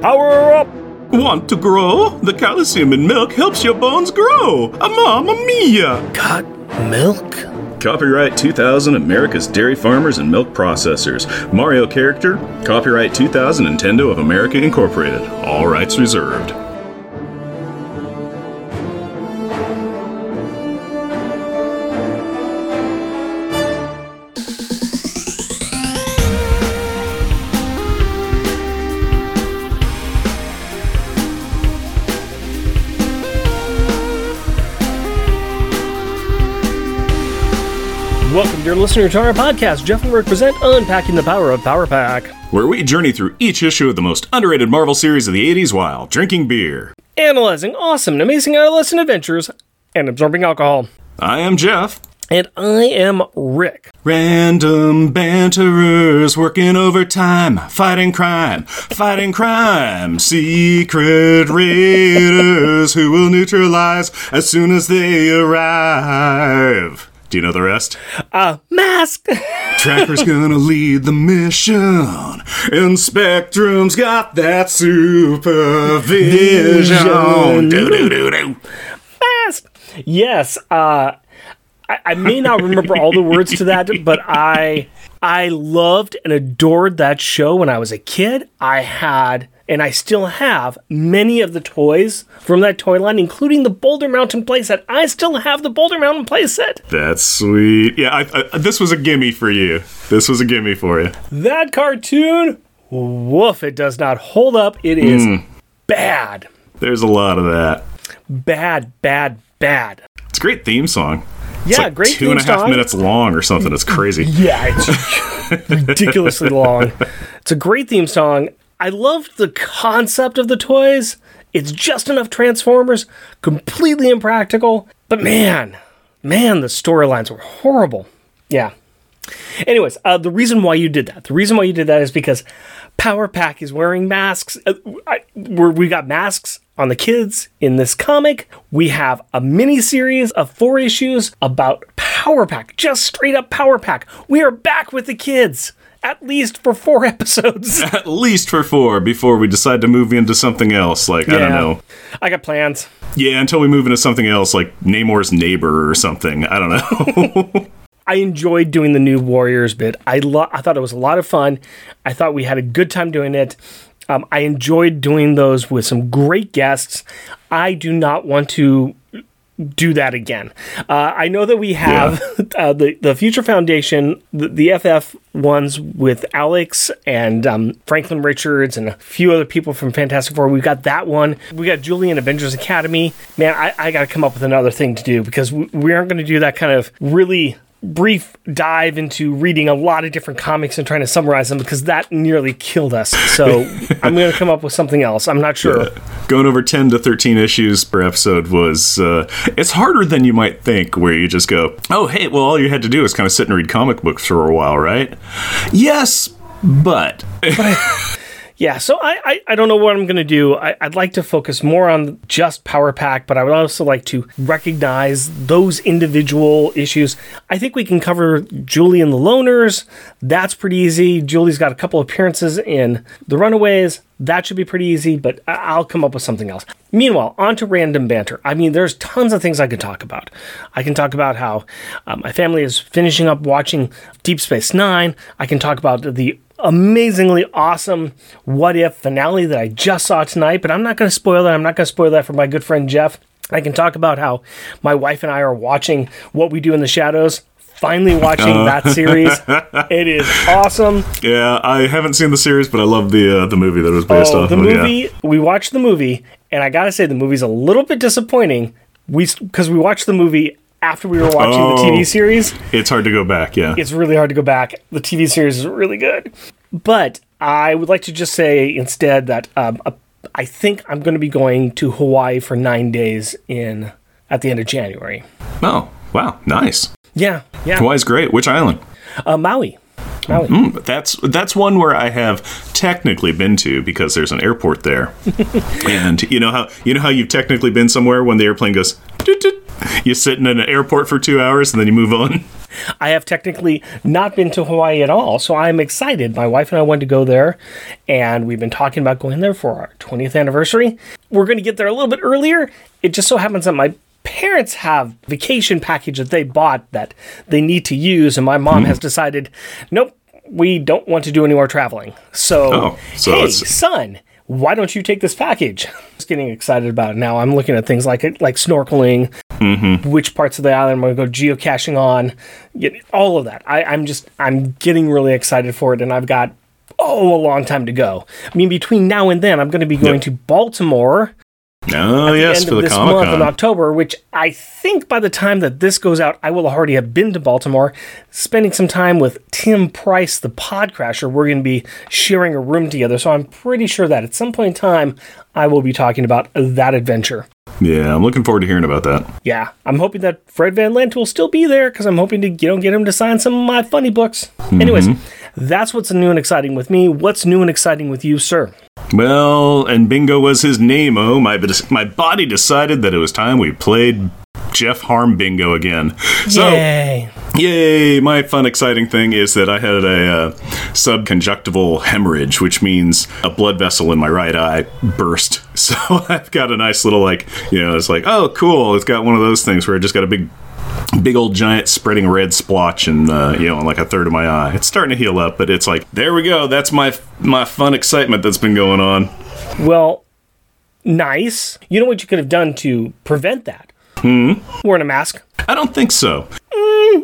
Power up! Want to grow? The calcium in milk helps your bones grow. A mamma mia! Got milk? Copyright 2000 America's Dairy Farmers and Milk Processors. Mario character. Copyright 2000 Nintendo of America Incorporated. All rights reserved. Listener, to our podcast. Jeff and Rick present Unpacking the Power of Power Pack. Where we journey through each issue of the most underrated Marvel series of the 80s while drinking beer. Analyzing awesome and amazing adolescent adventures and absorbing alcohol. I am Jeff. And I am Rick. Random banterers working overtime, fighting crime, fighting crime. Secret raiders who will neutralize as soon as they arrive. Do you know the rest? Uh, mask! Tracker's gonna lead the mission, and Spectrum's got that supervision. Do-do-do-do. mask! Yes, uh, I, I may not remember all the words to that, but I I loved and adored that show when I was a kid. I had and I still have many of the toys from that toy line, including the Boulder Mountain playset. I still have the Boulder Mountain playset. That's sweet. Yeah, I, I, this was a gimme for you. This was a gimme for you. That cartoon, woof, it does not hold up. It is hmm. bad. There's a lot of that. Bad, bad, bad. It's a great theme song. It's Yeah, like great two and a half song. minutes long or something. It's crazy. Yeah, it's ridiculously long. It's a great theme song. I loved the concept of the toys. It's just enough Transformers, completely impractical. But man, man, the storylines were horrible. Yeah. Anyways, uh, the reason why you did that, the reason why you did that is because Power Pack is wearing masks. Uh, I, we got masks on the kids in this comic. We have a mini series of four issues about Power Pack, just straight up Power Pack. We are back with the kids, at least for four episodes. At least for four before we decide to move into something else. Like, I don't know. I got plans. Yeah, until we move into something else like Namor's neighbor or something. I don't know. I enjoyed doing the new Warriors bit. I lo- I thought it was a lot of fun. I thought we had a good time doing it. Um, I enjoyed doing those with some great guests. I do not want to do that again. Uh, I know that we have uh, the the Future Foundation, the, the FF ones with Alex and um, Franklin Richards and a few other people from Fantastic Four. We've got that one. We got Julian Avengers Academy. Man, I, I got to come up with another thing to do because we, we aren't going to do that kind of really brief dive into reading a lot of different comics and trying to summarize them because that nearly killed us. So I'm going to come up with something else. I'm not sure. Going over 10 to 13 issues per episode was, uh, it's harder than you might think, where you just go, oh, hey, well, all you had to do is kind of sit and read comic books for a while, right? Yes, but. Yeah, so I, I, I don't know what I'm going to do. I, I'd like to focus more on just Power Pack, but I would also like to recognize those individual issues. I think we can cover Julie and the Loners. That's pretty easy. Julie's got a couple appearances in The Runaways. That should be pretty easy, but I'll come up with something else. Meanwhile, on to random banter. I mean, there's tons of things I could talk about. I can talk about how uh, my family is finishing up watching Deep Space Nine. I can talk about the amazingly awesome what if finale that I just saw tonight, but I'm not going to spoil that. I'm not going to spoil that for my good friend Jeff. I can talk about how my wife and I are watching What We Do in the Shadows. Finally watching that series. It is awesome. Yeah, I haven't seen the series, but I love the uh, the movie that it was based Oh, off the of. yeah. movie, we watched the movie, and I gotta say, the movie's a little bit disappointing. We Because we watched the movie after we were watching the Oh. TV series. It's hard to go back, yeah. it's really hard to go back. The TV series is really good. But I would like to just say instead that um, I think I'm going to be going to Hawaii for nine days in at the end of January. oh, wow, nice. Yeah, yeah. Hawaii's great. Which island? Uh, Maui. Mm, that's that's one where I have technically been to because there's an airport there, and you know how you know how you've technically been somewhere when the airplane goes. Doot, doot. You sit in an airport for two hours and then you move on. I have technically not been to Hawaii at all, so I'm excited. My wife and I went to go there, and we've been talking about going there for our 20th anniversary. We're going to get there a little bit earlier. It just so happens that my parents have vacation package that they bought that they need to use, and my mom has decided, nope, we don't want to do any more traveling. So, Oh, so hey, it's- son, why don't you take this package? Just getting excited about it now. I'm looking at things like like snorkeling, mm-hmm. which parts of the island I'm going to go geocaching on, get all of that. I, I'm just I'm getting really excited for it, and I've got oh a long time to go. I mean, between now and then, I'm going to be going Yep. to Baltimore Oh, yes, end for of the this Comic month in October, which I think by the time that this goes out, I will already have been to Baltimore, spending some time with Tim Price, the Podcrasher. We're going to be sharing a room together, so I'm pretty sure that at some point in time, I will be talking about that adventure. Yeah, I'm looking forward to hearing about that. Yeah, I'm hoping that Fred Van Lente will still be there because I'm hoping to you know, get him to sign some of my funny books. Mm-hmm. Anyways, that's what's new and exciting with me. What's new and exciting with you, sir? Well, and bingo was his name. Oh, My, my body decided that it was time we played Jeff Harm bingo again. So, Yay! Yay! My fun, exciting thing is that I had a uh, subconjunctival hemorrhage, which means a blood vessel in my right eye burst. So I've got a nice little, like, you know, it's like, oh, cool. It's got one of those things where I just got a big, big old giant spreading red splotch and, uh, you know, like a third of my eye. It's starting to heal up, but it's like, there we go. That's my my fun excitement that's been going on. Well, nice. You know what you could have done to prevent that? Hmm. Wearing a mask. I don't think so.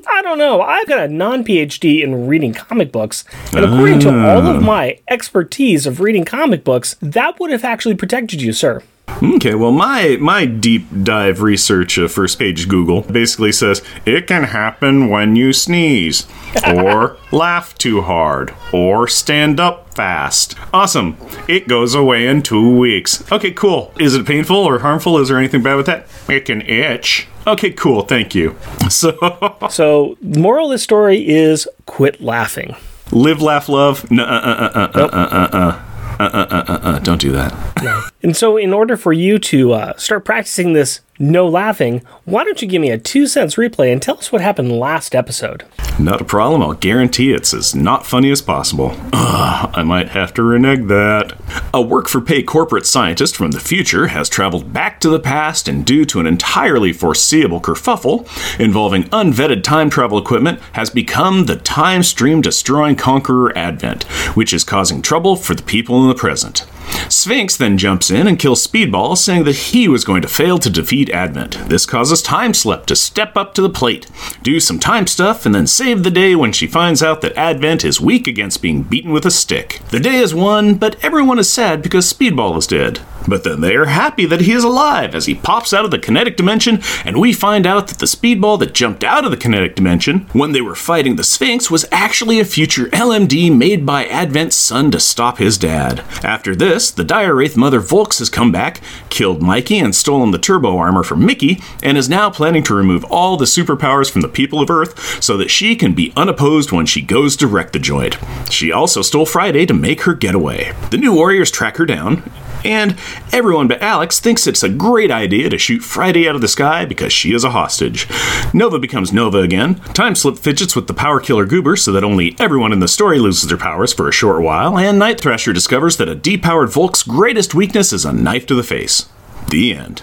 I don't know. I've got a non PhD in reading comic books, and according to all of my expertise of reading comic books, that would have actually protected you, sir. Okay, well, my my deep dive research of first page Google basically says it can happen when you sneeze, or laugh too hard, or stand up fast. Awesome! It goes away in two weeks. Okay, cool. Is it painful or harmful? Is there anything bad with that? It can itch. Okay, cool. Thank you. So, so moral of the story is quit laughing. Live, laugh, love. No, uh, uh, uh, uh, uh, uh, uh, uh, uh, uh, don't do that. And so, in order for you to uh, start practicing this no laughing, why don't you give me a two cents replay and tell us what happened last episode? Not a problem. I'll guarantee it's as not funny as possible. Ugh, I might have to renege that. A work for pay corporate scientist from the future has traveled back to the past and, due to an entirely foreseeable kerfuffle involving unvetted time travel equipment, has become the time stream destroying conqueror Advent, which is causing trouble for the people in the present. Sphinx then jumps in and kills Speedball, saying that he was going to fail to defeat Advent. This causes Timeslip to step up to the plate, do some time stuff, and then save the day when she finds out that Advent is weak against being beaten with a stick. The day is won, but everyone is sad because Speedball is dead. But then they are happy that he is alive as he pops out of the kinetic dimension, and we find out that the Speedball that jumped out of the kinetic dimension when they were fighting the Sphinx was actually a future LMD made by Advent's son to stop his dad. After this, the Dire Wraith mother Volx has come back, killed Mikey, and stolen the turbo armor from Mickey, and is now planning to remove all the superpowers from the people of Earth so that she can be unopposed when she goes to wreck the joint. She also stole Friday to make her getaway. The new warriors track her down, and everyone but Alex thinks it's a great idea to shoot Friday out of the sky because she is a hostage. Nova becomes Nova again. Time Slip fidgets with the power killer Goober so that only everyone in the story loses their powers for a short while, and Night Thrasher discovers that a depowered Volx's greatest weakness is a knife to the face. The end.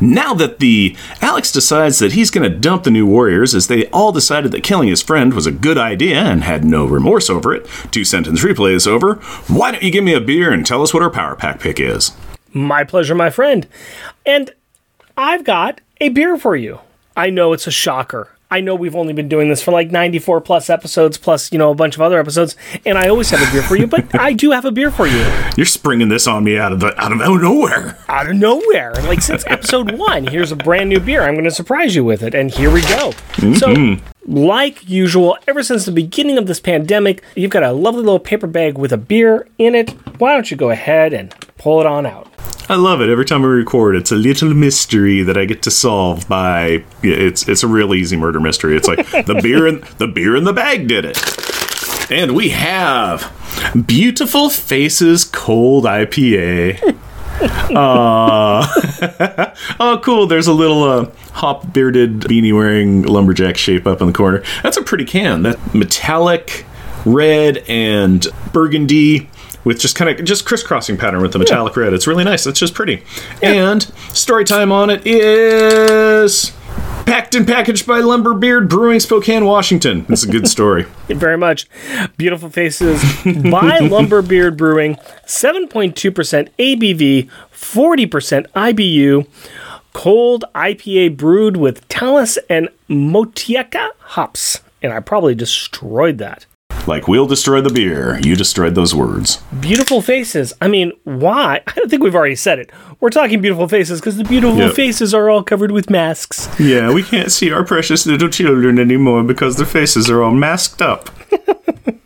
Now that the Alex decides that he's going to dump the new warriors as they all decided that killing his friend was a good idea and had no remorse over it, two sentence replay is over. Why don't you give me a beer and tell us what our power pack pick is? My pleasure, my friend. And I've got a beer for you. I know it's a shocker. I know we've only been doing this for like 94 plus episodes, plus, you know, a bunch of other episodes, and I always have a beer for you, but I do have a beer for you You're springing this on me out of the out of nowhere. out of nowhere. Like since episode one, here's a brand new beer. I'm going to surprise you with it, and here we go. So, mm-hmm. like usual, ever since the beginning of this pandemic, you've got a lovely little paper bag with a beer in it. Why don't you go ahead and pull it on out? I love it. Every time we record, it's a little mystery that I get to solve by it's it's a real easy murder mystery. It's like the beer in the beer in the bag did it. And we have Beautiful Faces Cold IPA. Uh, oh, cool. There's a little uh, hop bearded beanie wearing lumberjack shape up in the corner. That's a pretty can. That metallic red and burgundy with just kind of just crisscrossing pattern with the metallic red. It's really nice. It's just pretty. And story time on it is packed and packaged by Lumberbeard Brewing, Spokane, Washington. It's a good story. Very much. Beautiful Faces by Lumberbeard Brewing, 7.2% ABV, 40% IBU, cold IPA brewed with Talus and Motueka hops. And I probably destroyed that. Like we'll destroy the beer. You destroyed those words. Beautiful faces. I mean, why? I don't think we've already said it. We're talking beautiful faces because the beautiful Yep. faces are all covered with masks. Yeah, we can't see our precious little children anymore because their faces are all masked up.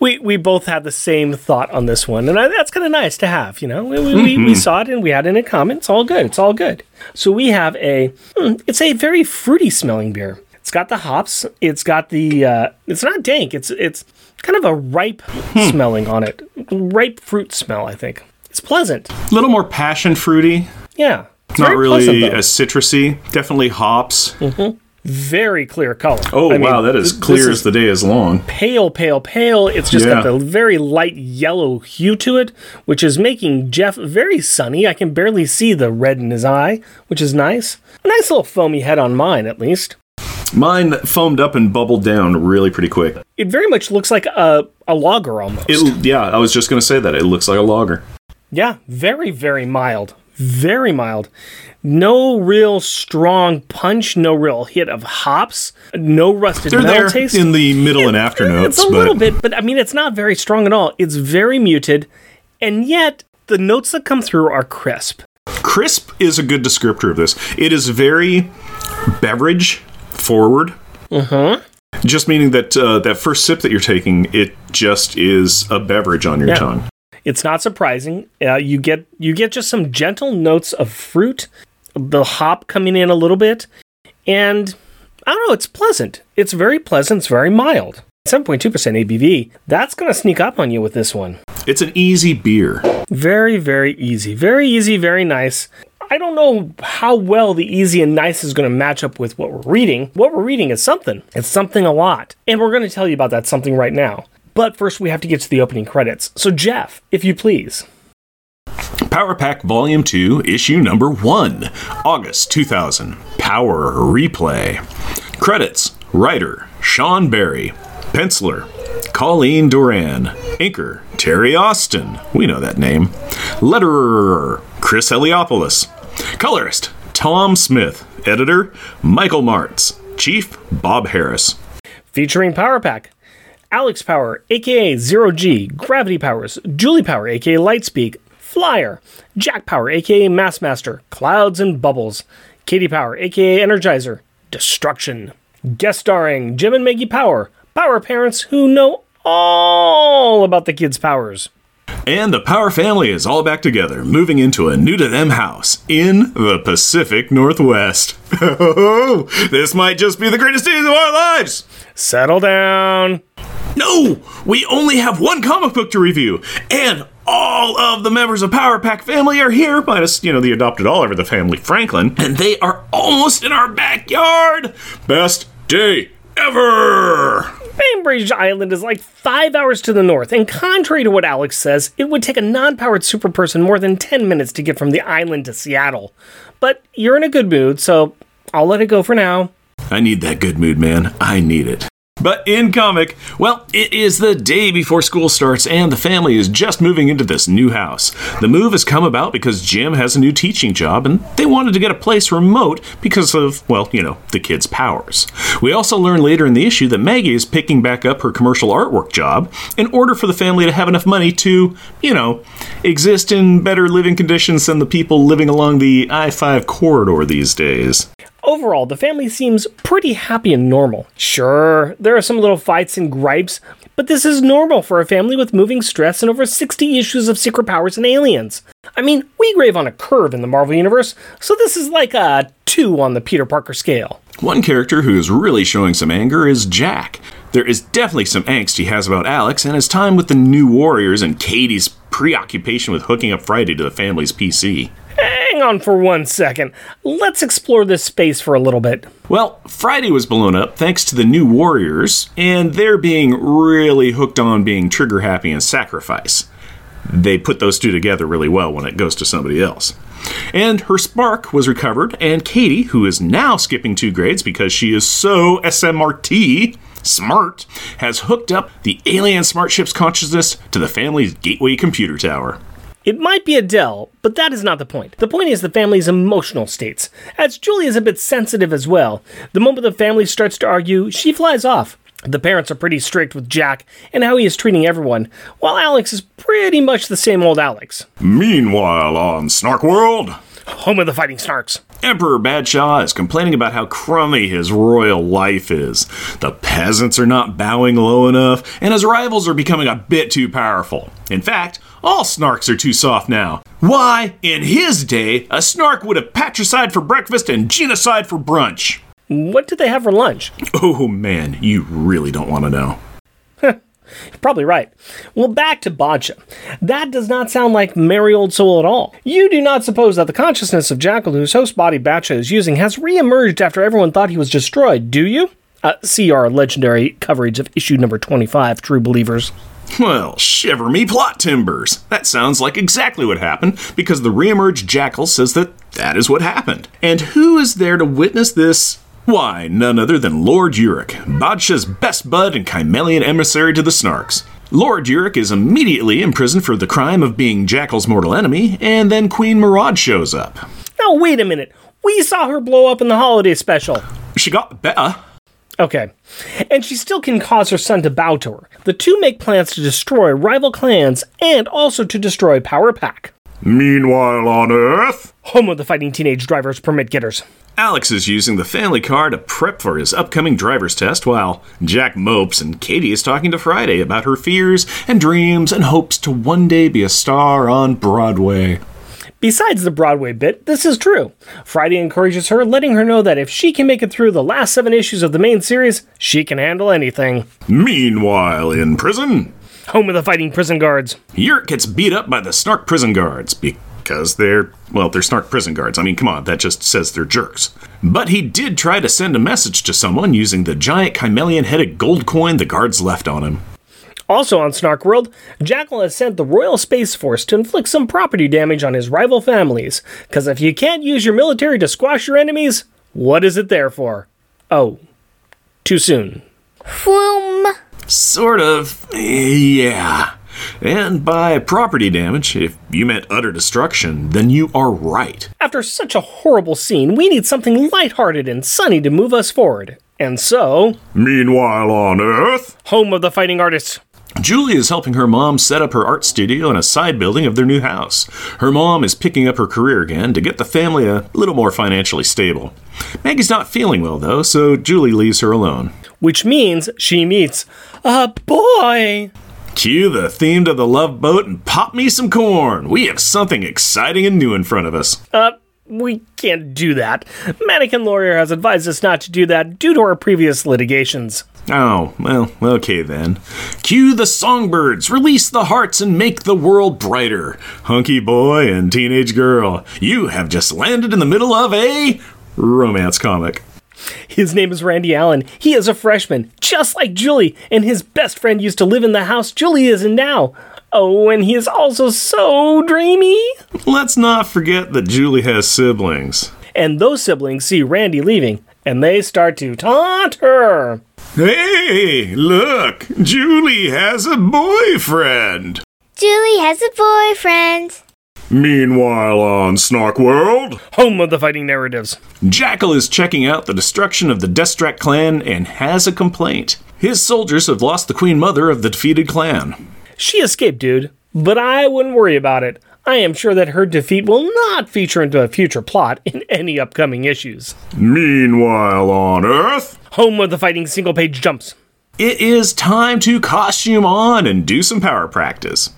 We we both had the same thought on this one, and I, that's kind of nice to have. You know, we, we, we, we saw it and we had it in a comment. It's all good. It's all good. So we have a. hmm, It's a very fruity smelling beer. It's got the hops. It's got the. Uh, it's not dank. It's it's kind of a ripe smelling on it. Ripe fruit smell. I think it's pleasant. A little more passion fruity. Yeah. It's Not really pleasant, as citrusy. Definitely hops. very clear color. Oh I mean, wow, that is clear as the day is long. pale, pale, pale. It's just got Yeah. the very light yellow hue to it, which is making Jeff very sunny. I can barely see the red in his eye, which is nice. A nice little foamy head on mine, at least. Mine foamed up and bubbled down really pretty quick. It very much looks like a, a lager almost. It, yeah, I was just gonna say that it looks like a lager. yeah, very, very mild. Very mild. No real strong punch, no real hit of hops, no rusted They're metal there taste. in the middle and after notes, It's a but little bit, but I mean, it's not very strong at all. It's very muted, and yet the notes that come through are crisp. crisp is a good descriptor of this. It is very beverage forward. Mm-hmm. Just meaning that uh, that first sip that you're taking, it just is a beverage on your Yeah. tongue. It's not surprising. Uh, you get you get just some gentle notes of fruit, the hop coming in a little bit, and I don't know. It's pleasant. It's very pleasant. It's very mild. Seven point two percent ABV. That's gonna sneak up on you with this one. It's an easy beer. Very very easy. Very easy. Very nice. I don't know how well the easy and nice is going to match up with what we're reading. What we're reading is something. It's something a lot. And we're going to tell you about that something right now. But first, we have to get to the opening credits. So, Jeff, if you please. Power Pack Volume 2, Issue Number 1, August 2000. Power Replay. Credits Writer Sean Barry. Penciler Colleen Doran. Inker Terry Austin. We know that name. Letterer Chris Eliopoulos. Colorist Tom Smith. Editor Michael Marts. Chief Bob Harras. featuring Power Pack. Alex Power, aka Zero G, Gravity Powers, Julie Power, aka Lightspeed, Flyer, Jack Power, aka Massmaster, Clouds and Bubbles, Katie Power, aka Energizer, Destruction. Guest starring Jim and Maggie Power, Power parents who know all about the kids' powers. And the Power family is all back together, moving into a new to them house in the Pacific Northwest. Oh, this might just be the greatest days of our lives! Settle down. No! We only have one comic book to review, and all of the members of Power Pack family are here, minus, you know, the adopted Oliver the family, Franklin, and they are almost in our backyard! Best day ever! Bainbridge Island is like five hours to the north, and contrary to what Alex says, it would take a non powered super person more than 10 minutes to get from the island to Seattle. But you're in a good mood, so I'll let it go for now. I need that good mood, man. I need it. But in comic, well, it is the day before school starts and the family is just moving into this new house. The move has come about because Jim has a new teaching job and they wanted to get a place remote because of, well, you know, the kids' powers. We also learn later in the issue that Maggie is picking back up her commercial artwork job in order for the family to have enough money to, you know, exist in better living conditions than the people living along the I 5 corridor these days. Overall, the family seems pretty happy and normal. Sure, there are some little fights and gripes, but this is normal for a family with moving stress and over 60 issues of Secret Powers and Aliens. I mean, we grave on a curve in the Marvel Universe, so this is like a 2 on the Peter Parker scale. One character who is really showing some anger is Jack. There is definitely some angst he has about Alex and his time with the new Warriors and Katie's preoccupation with hooking up Friday to the family's PC. Hang on for one second. Let's explore this space for a little bit. Well, Friday was blown up thanks to the new Warriors, and they're being really hooked on being trigger happy and sacrifice. They put those two together really well when it goes to somebody else. And her spark was recovered, and Katie, who is now skipping two grades because she is so SMRT smart, has hooked up the alien smart ship's consciousness to the family's gateway computer tower. It might be Adele, but that is not the point. The point is the family's emotional states, as Julie is a bit sensitive as well. The moment the family starts to argue, she flies off. The parents are pretty strict with Jack and how he is treating everyone, while Alex is pretty much the same old Alex. Meanwhile, on Snark World, Home of the Fighting Snarks. Emperor Badshaw is complaining about how crummy his royal life is. The peasants are not bowing low enough, and his rivals are becoming a bit too powerful. In fact, all snarks are too soft now. Why, in his day, a snark would have patricide for breakfast and genocide for brunch. What did they have for lunch? Oh man, you really don't want to know. You're probably right. Well, back to Badsha. That does not sound like merry old soul at all. You do not suppose that the consciousness of Jakal, whose host body Badsha is using, has re-emerged after everyone thought he was destroyed, do you? Uh, see our legendary coverage of issue number 25, True Believers. Well, shiver me plot timbers. That sounds like exactly what happened because the reemerged Jakal says that that is what happened. And who is there to witness this? Why, none other than Lord Uric, Badsha's best bud and Kymellian emissary to the Snarks. Lord Uric is immediately imprisoned for the crime of being Jakal's mortal enemy, and then Queen Marad shows up. Now, wait a minute. We saw her blow up in the holiday special. She got better. Okay. And she still can cause her son to bow to her. The two make plans to destroy rival clans and also to destroy Power Pack. Meanwhile, on Earth, Home of the fighting teenage drivers permit getters. Alex is using the family car to prep for his upcoming driver's test while Jack mopes and Katie is talking to Friday about her fears and dreams and hopes to one day be a star on Broadway. Besides the Broadway bit, this is true. Friday encourages her, letting her know that if she can make it through the last seven issues of the main series, she can handle anything. Meanwhile, in prison, Home of the fighting prison guards. Yurt gets beat up by the Snark prison guards because they're, well, they're Snark prison guards. I mean, come on, that just says they're jerks. But he did try to send a message to someone using the giant Kymellian headed gold coin the guards left on him. Also on Snark World, Jakal has sent the Royal Space Force to inflict some property damage on his rival families. Because if you can't use your military to squash your enemies, what is it there for? Oh, too soon. Whoom. Sort of, eh, yeah. And by property damage, if you meant utter destruction, then you are right. After such a horrible scene, we need something lighthearted and sunny to move us forward. And so, Meanwhile, on Earth, home of the fighting artists. Julie is helping her mom set up her art studio in a side building of their new house. Her mom is picking up her career again to get the family a little more financially stable. Maggie's not feeling well, though, so Julie leaves her alone. Which means she meets a boy. Cue the theme to the love boat and pop me some corn. We have something exciting and new in front of us. Uh, we can't do that. Mannequin Lawyer has advised us not to do that due to our previous litigations. Oh, well, okay then. Cue the songbirds, release the hearts, and make the world brighter. Hunky boy and teenage girl, you have just landed in the middle of a romance comic. His name is Randy Allen. He is a freshman, just like Julie, and his best friend used to live in the house Julie is in now. Oh, and he is also so dreamy. Let's not forget that Julie has siblings. And those siblings see Randy leaving, and they start to taunt her. Hey, look, Julie has a boyfriend. Julie has a boyfriend. Meanwhile, on Snark World, Home of the fighting narratives. Jakal is checking out the destruction of the Destrak clan and has a complaint. His soldiers have lost the Queen Mother of the defeated clan. She escaped, dude, but I wouldn't worry about it. I am sure that her defeat will not feature into a future plot in any upcoming issues. Meanwhile, on Earth, Home of the fighting single page jumps. it is time to costume on and do some power practice.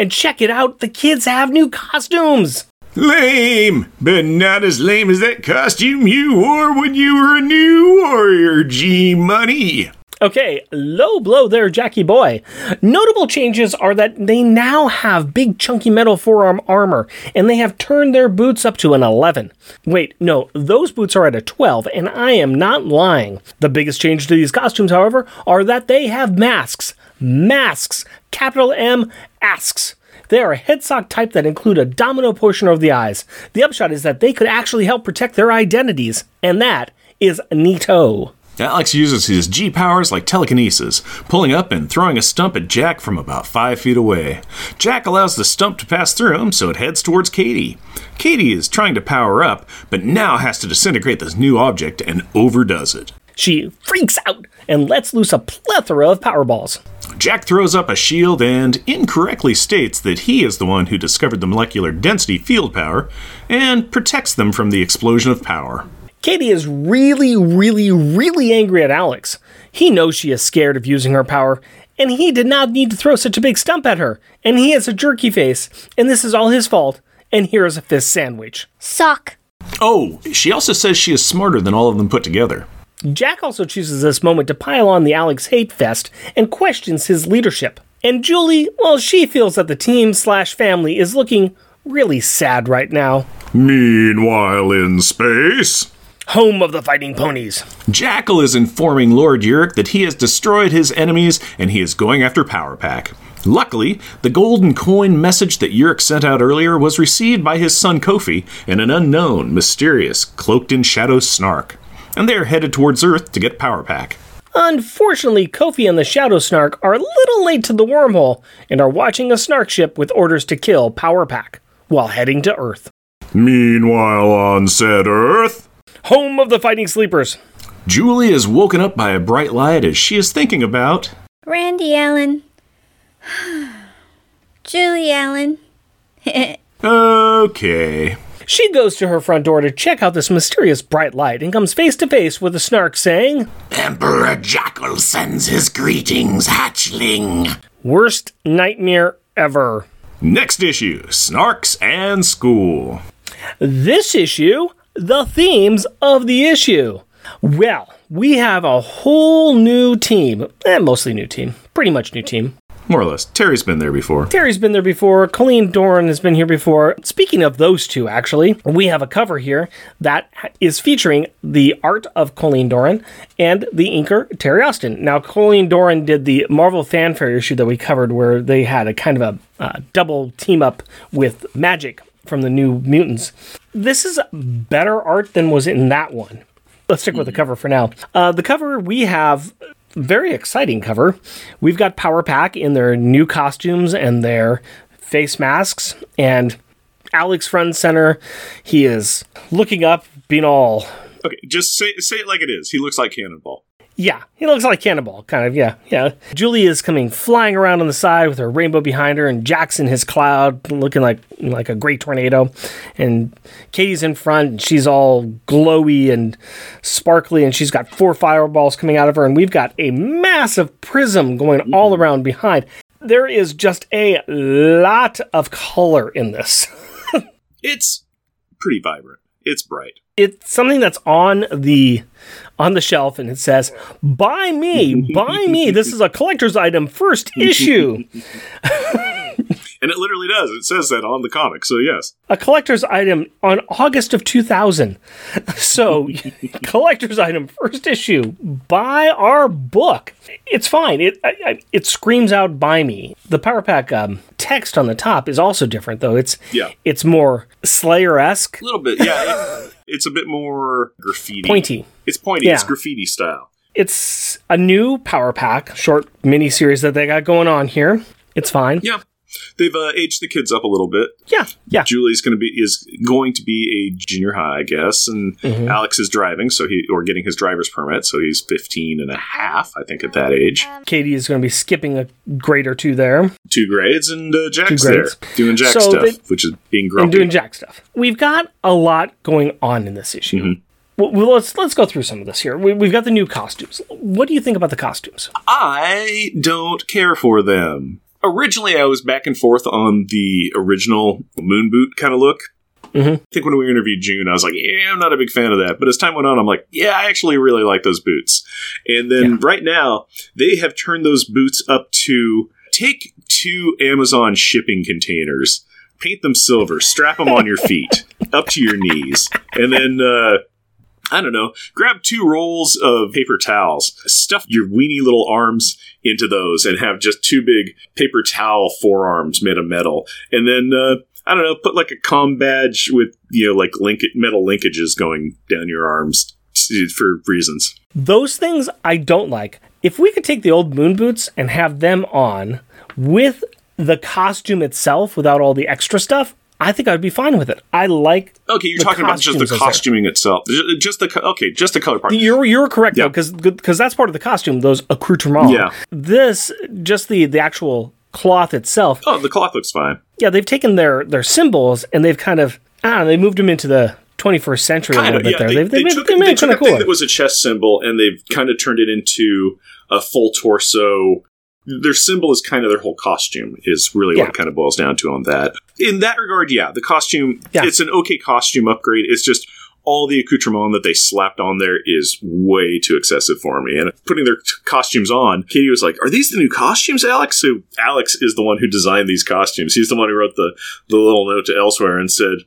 And check it out, the kids have new costumes. Lame, but not as lame as that costume you wore when you were a new warrior, G Money. Okay, low blow there, Jackie boy. Notable changes are that they now have big chunky metal forearm armor, and they have turned their boots up to an 11. Wait, no, those boots are at a 12, and I am not lying. The biggest change to these costumes, however, are that they have masks. Masks! Capital M, asks. They are a headsock type that include a domino portion over the eyes. The upshot is that they could actually help protect their identities, and that is neato. Alex uses his G powers like telekinesis, pulling up and throwing a stump at Jack from about five feet away. Jack allows the stump to pass through him, so it heads towards Katie. Katie is trying to power up, but now has to disintegrate this new object and overdoes it. She freaks out and lets loose a plethora of power balls. Jack throws up a shield and incorrectly states that he is the one who discovered the molecular density field power and protects them from the explosion of power. Katie is really, really, really angry at Alex. He knows she is scared of using her power, and he did not need to throw such a big stump at her. And he has a jerky face, and this is all his fault. And here is a fist sandwich. Suck. Oh, she also says she is smarter than all of them put together. Jack also chooses this moment to pile on the Alex hate fest and questions his leadership. And Julie, well, she feels that the team slash family is looking really sad right now. Meanwhile, in space. Home of the fighting ponies. Jakal is informing Lord Yurik that he has destroyed his enemies and he is going after Power Pack. Luckily, the golden coin message that Yurik sent out earlier was received by his son Kofi and an unknown, mysterious, cloaked in shadow snark. And they are headed towards Earth to get Power Pack. Unfortunately, Kofi and the Shadow Snark are a little late to the wormhole and are watching a Snark ship with orders to kill Power Pack while heading to Earth. Meanwhile, on said Earth, Home of the Fighting Sleepers. Julie is woken up by a bright light as she is thinking about. Randy Allen. Julie Allen. Okay. She goes to her front door to check out this mysterious bright light and comes face to face with a Snark saying, Emperor Jakal sends his greetings, hatchling. Worst nightmare ever. Next issue Snarks and School. This issue, the themes of the issue. Well, we have a whole new team, eh, mostly new team, pretty much new team. More or less. Terry's been there before. Terry's been there before. Colleen Doran has been here before. Speaking of those two, actually, we have a cover here that is featuring the art of Colleen Doran and the inker Terry Austin. Now, Colleen Doran did the Marvel Fanfare issue that we covered, where they had a kind of a uh, double team up with Magik from the New Mutants. This is better art than was in that one. Let's stick with the cover for now. Uh, the cover we have very exciting cover. We've got Power Pack in their new costumes and their face masks, and Alex front center. He is looking up, being all Okay, just say say it like it is. He looks like Cannonball. Yeah. He looks like Cannonball, kind of. Yeah, yeah. Julie is coming flying around on the side with her rainbow behind her, and Jackson his cloud, looking like like a great tornado. And Katie's in front, and she's all glowy and sparkly, and she's got four fireballs coming out of her, and we've got a massive prism going all around behind. There is just a lot of color in this. It's pretty vibrant. It's bright. it's something that's on the on the shelf and it says buy me buy me. This is a collector's item first issue. And it literally does. It says that on the comic, so yes. a collector's item on august of 2000 so collector's item first issue. Buy our book. It's fine. It I, I, it screams out buy me. The power pack um, text on the top is also different though. It's Yeah. it's more slayer-esque. A little bit, yeah. It- it's a bit more graffiti. pointy It's pointy. It's graffiti style. it's a new power pack short mini series that they got going on here it's fine Yeah. They've uh, aged the kids up a little bit. yeah yeah Julie's going to be is going to be a junior high, I guess, and Mm-hmm. Alex is driving, so he or getting his driver's permit, so he's 15 and a half, I think, at that age. Katie is going to be skipping a grade or two there Two grades, and uh, Jack's Two there doing Jack So stuff, they- which is being grumpy. doing Jack stuff. We've got a lot going on in this issue. Mm-hmm. Well, well, let's let's go through some of this here. We, we've got the new costumes. What do you think about the costumes? I don't care for them. Originally, I was back and forth on the original moon boot kind of look. I think when we interviewed June, I was like, yeah, I'm not a big fan of that. But as time went on, I'm like, yeah, I actually really like those boots. And then right now, they have turned those boots up to take two Amazon shipping containers, paint them silver, strap them on your feet up to your knees, and then. Uh, I don't know. Grab two rolls of paper towels, stuff your weeny little arms into those, and have just two big paper towel forearms made of metal. And then, uh, I don't know, put like a com badge with, you know, like link- metal linkages going down your arms t- for reasons. Those things I don't like. If we could take the old moon boots and have them on with the costume itself without all the extra stuff, I think I'd be fine with it. I like. Okay, you're talking about just the costumes as they're- costuming itself. Just the, okay, just the color part. You're you're correct Yeah. though, because because that's part of the costume. Those accoutrements. Yeah. This just the the actual cloth itself. Oh, the cloth looks fine. Yeah, they've taken their their symbols and they've kind of don't they moved them into the 21st century a little of, bit yeah. there. They, They've, they they, made, took, they made they it took a thing that was a chest symbol and they've kind of turned it into a full torso. Their symbol is kind of their whole costume, is really Yeah. what it kind of boils down to on that. In that regard, yeah, the costume, Yeah. it's an okay costume upgrade. It's just all the accoutrement that they slapped on there is way too excessive for me. And putting their t- costumes on, Katie was like, Are these the new costumes, Alex? So Alex is the one who designed these costumes. He's the one who wrote the, the little note to Elsewhere and said,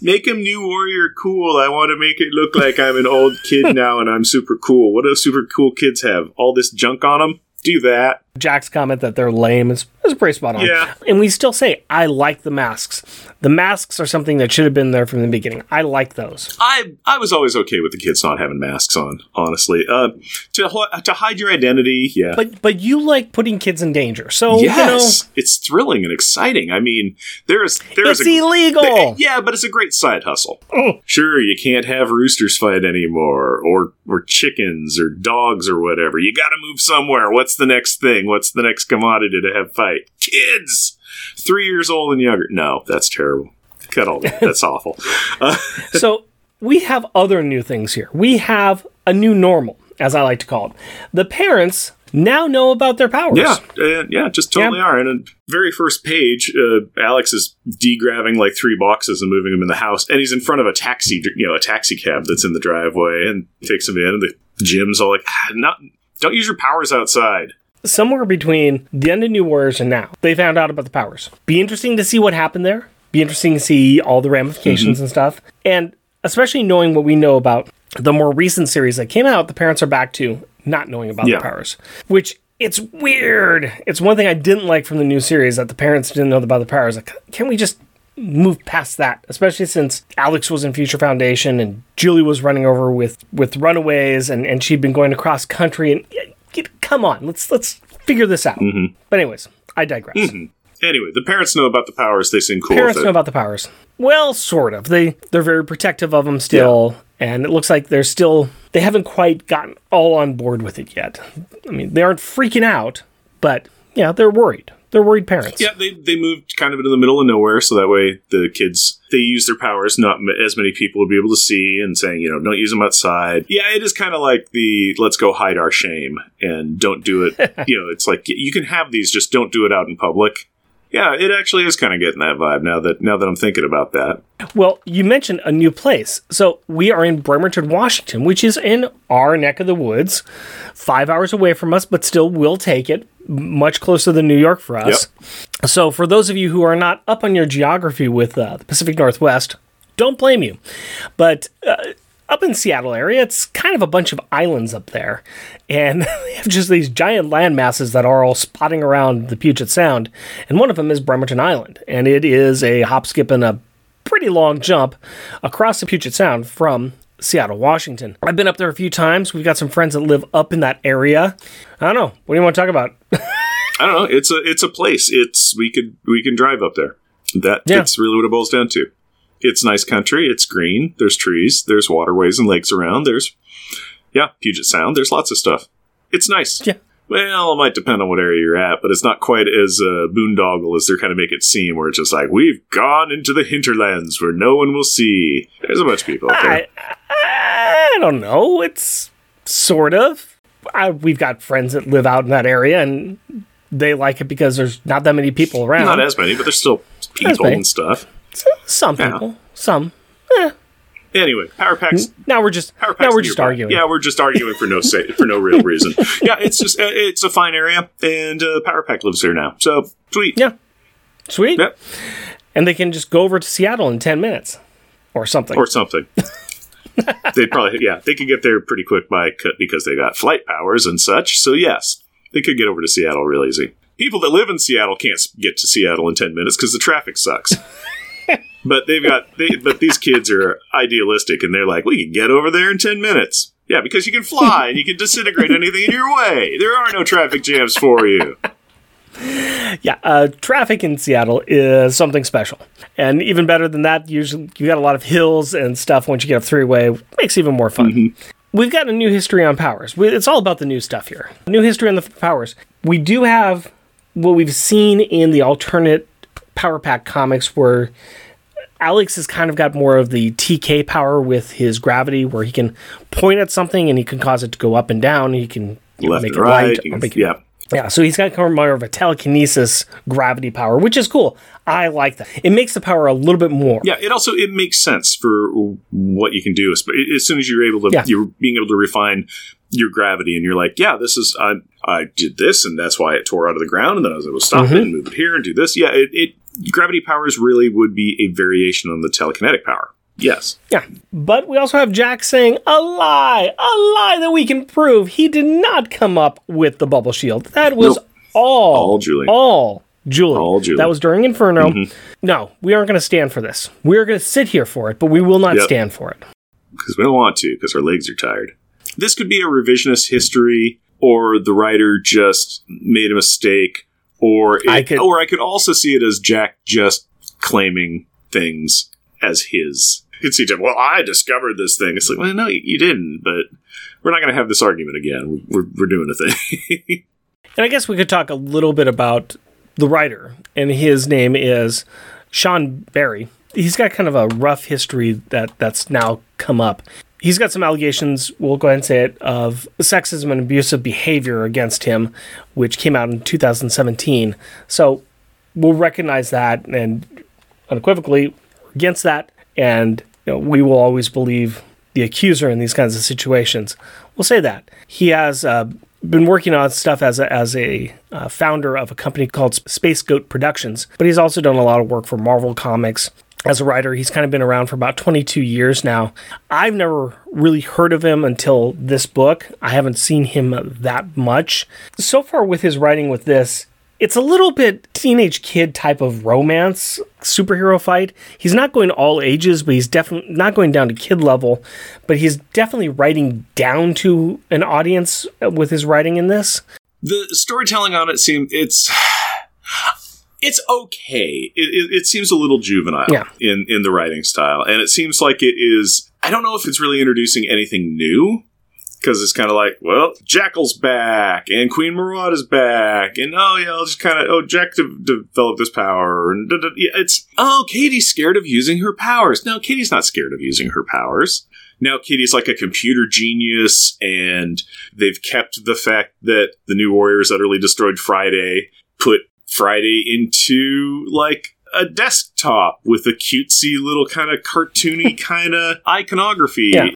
Make him new warrior cool. I want to make it look like I'm an old kid now and I'm super cool. What do super cool kids have? All this junk on them? Do that. Jack's comment that they're lame is, is pretty spot on. Yeah. And we still say, I like the masks. The masks are something that should have been there from the beginning. I like those. I I was always okay with the kids not having masks on. Honestly, uh, to ho- to hide your identity, yeah. But but you like putting kids in danger. So, yes, it's thrilling and exciting. I mean, there is you there know, is a, illegal. Yeah, but it's a great side hustle. Oh. Sure, you can't have roosters fight anymore, or or chickens, or dogs, or whatever. You got to move somewhere. What's the next thing? What's the next commodity to have fight? Kids, three years old and younger. No, that's terrible. Cut all that. That's awful. Uh, so we have other new things here. We have a new normal, as I like to call it. The parents now know about their powers. yeah, uh, yeah, just totally are. And the very first page, uh, Alex is degrabbing like three boxes and moving them in the house, and he's in front of a taxi, you know, a taxi cab that's in the driveway, and takes him in. And the Jim's all like, ah, "Not, don't use your powers outside." Somewhere between the end of New Warriors and now, they found out about the powers. Be interesting to see what happened there. Be interesting to see all the ramifications mm-hmm. and stuff. And especially knowing what we know about the more recent series that came out, the parents are back to not knowing about Yeah. the powers, which it's weird. It's one thing I didn't like from the new series that the parents didn't know about the powers. Like, can we just move past that? Especially since Alex was in Future Foundation and Julie was running over with with Runaways, and and she'd been going across country. And come on, let's let's figure this out. Mm-hmm. But anyways, I digress. Mm-hmm. Anyway, the parents know about the powers. They seem cool Parents know about the powers. Well, sort of. They they're very protective of them still, and it looks like they're still they haven't quite gotten all on board with it yet. I mean, they aren't freaking out, but yeah, they're worried. They're worried parents. yeah, they, they moved kind of into the middle of nowhere, so that way the kids they use their powers. Not m- as many people would be able to see, and saying you know don't use them outside. Yeah, it is kind of like the let's go hide our shame and don't do it. you know, it's like you can have these, just don't do it out in public. Yeah, it actually is kind of getting that vibe now that now that I'm thinking about that. Well, you mentioned a new place. So we are in Bremerton, Washington, which is in our neck of the woods, five hours away from us, but still we'll take it. Much closer than New York for us. So, for those of you who are not up on your geography with uh, the Pacific Northwest, don't blame you. But uh, up in Seattle area, it's kind of a bunch of islands up there, and they have just these giant land masses that are all spotting around the Puget Sound, and one of them is Bremerton Island, and it is a hop, skip, and a pretty long jump across the Puget Sound from Seattle, Washington. I've been up there a few times. We've got some friends that live up in that area. I don't know. What do you want to talk about? I don't know. It's a it's a place. It's we could we can drive up there. That Yeah. that's really what it boils down to. It's nice country. It's green. There's trees. There's waterways and lakes around. There's yeah, Puget Sound. There's lots of stuff. It's nice. Yeah. Well, it might depend on what area you're at, but it's not quite as uh, boondoggle as they're kind of make it seem, where it's just like we've gone into the hinterlands where no one will see. There's a bunch of people out there. I, I don't know. It's sort of. I, we've got friends that live out in that area, and they like it because there's not that many people around. not as many, but there's still people and stuff. Some Yeah. people. some. Anyway, Power Pack's Now we're just now we're just nearby. arguing. Yeah, we're just arguing for no sa- for no real reason. Yeah, it's just uh, it's a fine area, and uh, Power Pack lives there now. So sweet. Yeah. Sweet. Yep. And they can just go over to Seattle in 10 minutes or something. or something. they probably yeah they could get there pretty quick by because they got flight powers and such. So yes, they could get over to Seattle real easy. People that live in Seattle can't get to Seattle in ten minutes because the traffic sucks. but they've got they, but these kids are idealistic and they're like we can get over there in ten minutes. Yeah, because you can fly and you can disintegrate anything in your way. There are no traffic jams for you. yeah, uh, traffic in Seattle is something special. And even better than that, usually you got a lot of hills and stuff once you get up three-way. Makes even more fun. We've got a new history on powers. We- It's all about the new stuff here. New history on the powers. We do have what we've seen in the alternate Power Pack comics where Alex has kind of got more of the TK power with his gravity, where he can point at something and he can cause it to go up and down. He can Left make it right. light you or can- make it yeah. yeah, so he's got kind of more of a telekinesis gravity power, which is cool. I like that. It makes the power a little bit more. Yeah, it also it makes sense for what you can do. As as soon as you're able to, Yeah. you're being able to refine your gravity, and you're like, yeah, this is I I did this, and that's why it tore out of the ground, and then I was able to stop Mm-hmm. it and move it here and do this. Yeah, it, it gravity powers really would be a variation on the telekinetic power. Yes, Yeah. But we also have Jack saying, a lie, a lie that we can prove. He did not come up with the bubble shield. That was Nope. all. All Julie. All Julie. All Julie. Mm-hmm. That was during Inferno. No, we aren't going to stand for this. We're going to sit here for it, but we will not Yep. stand for it. because we don't want to because our legs are tired. This could be a revisionist history, or the writer just made a mistake, or it, I could- or I could also see it as Jack just claiming things as his. You could see Jack. Well, I discovered this thing. It's like, well, no, you didn't. But we're not going to have this argument again. We're we're doing a thing. And I guess we could talk a little bit about the writer, and his name is Shon Bury. He's got kind of a rough history that that's now come up. He's got some allegations, we'll go ahead and say it, of sexism and abusive behavior against him, which came out in 2017. So we'll recognize that and unequivocally against that, and you know, we will always believe the accuser in these kinds of situations. We'll say that he has uh, been working on stuff as a, as a uh, founder of a company called Space Goat Productions, but he's also done a lot of work for Marvel Comics. As a writer, he's kind of been around for about 22 years now. I've never really heard of him until this book. I haven't seen him that much. So far, with his writing with this, it's a little bit teenage kid type of romance superhero fight. He's not going all ages, but he's definitely not going down to kid level, but he's definitely writing down to an audience with his writing in this. the storytelling on it seems it's it's okay. It, it, it seems a little juvenile Yeah. in in the writing style, and it seems like it is. I don't know if it's really introducing anything new because it's kind of like, well, Jakal's back and Queen Maraud is back, and oh yeah, I'll just kind of oh Jack de- developed this power, and da- da- yeah, it's oh Katie's scared of using her powers. No, Katie's not scared of using her powers. Now Katie's like a computer genius, and they've kept the fact that the New Warriors utterly destroyed Friday, put Friday into like a desktop with a cutesy little kind of cartoony kind of iconography. Yeah.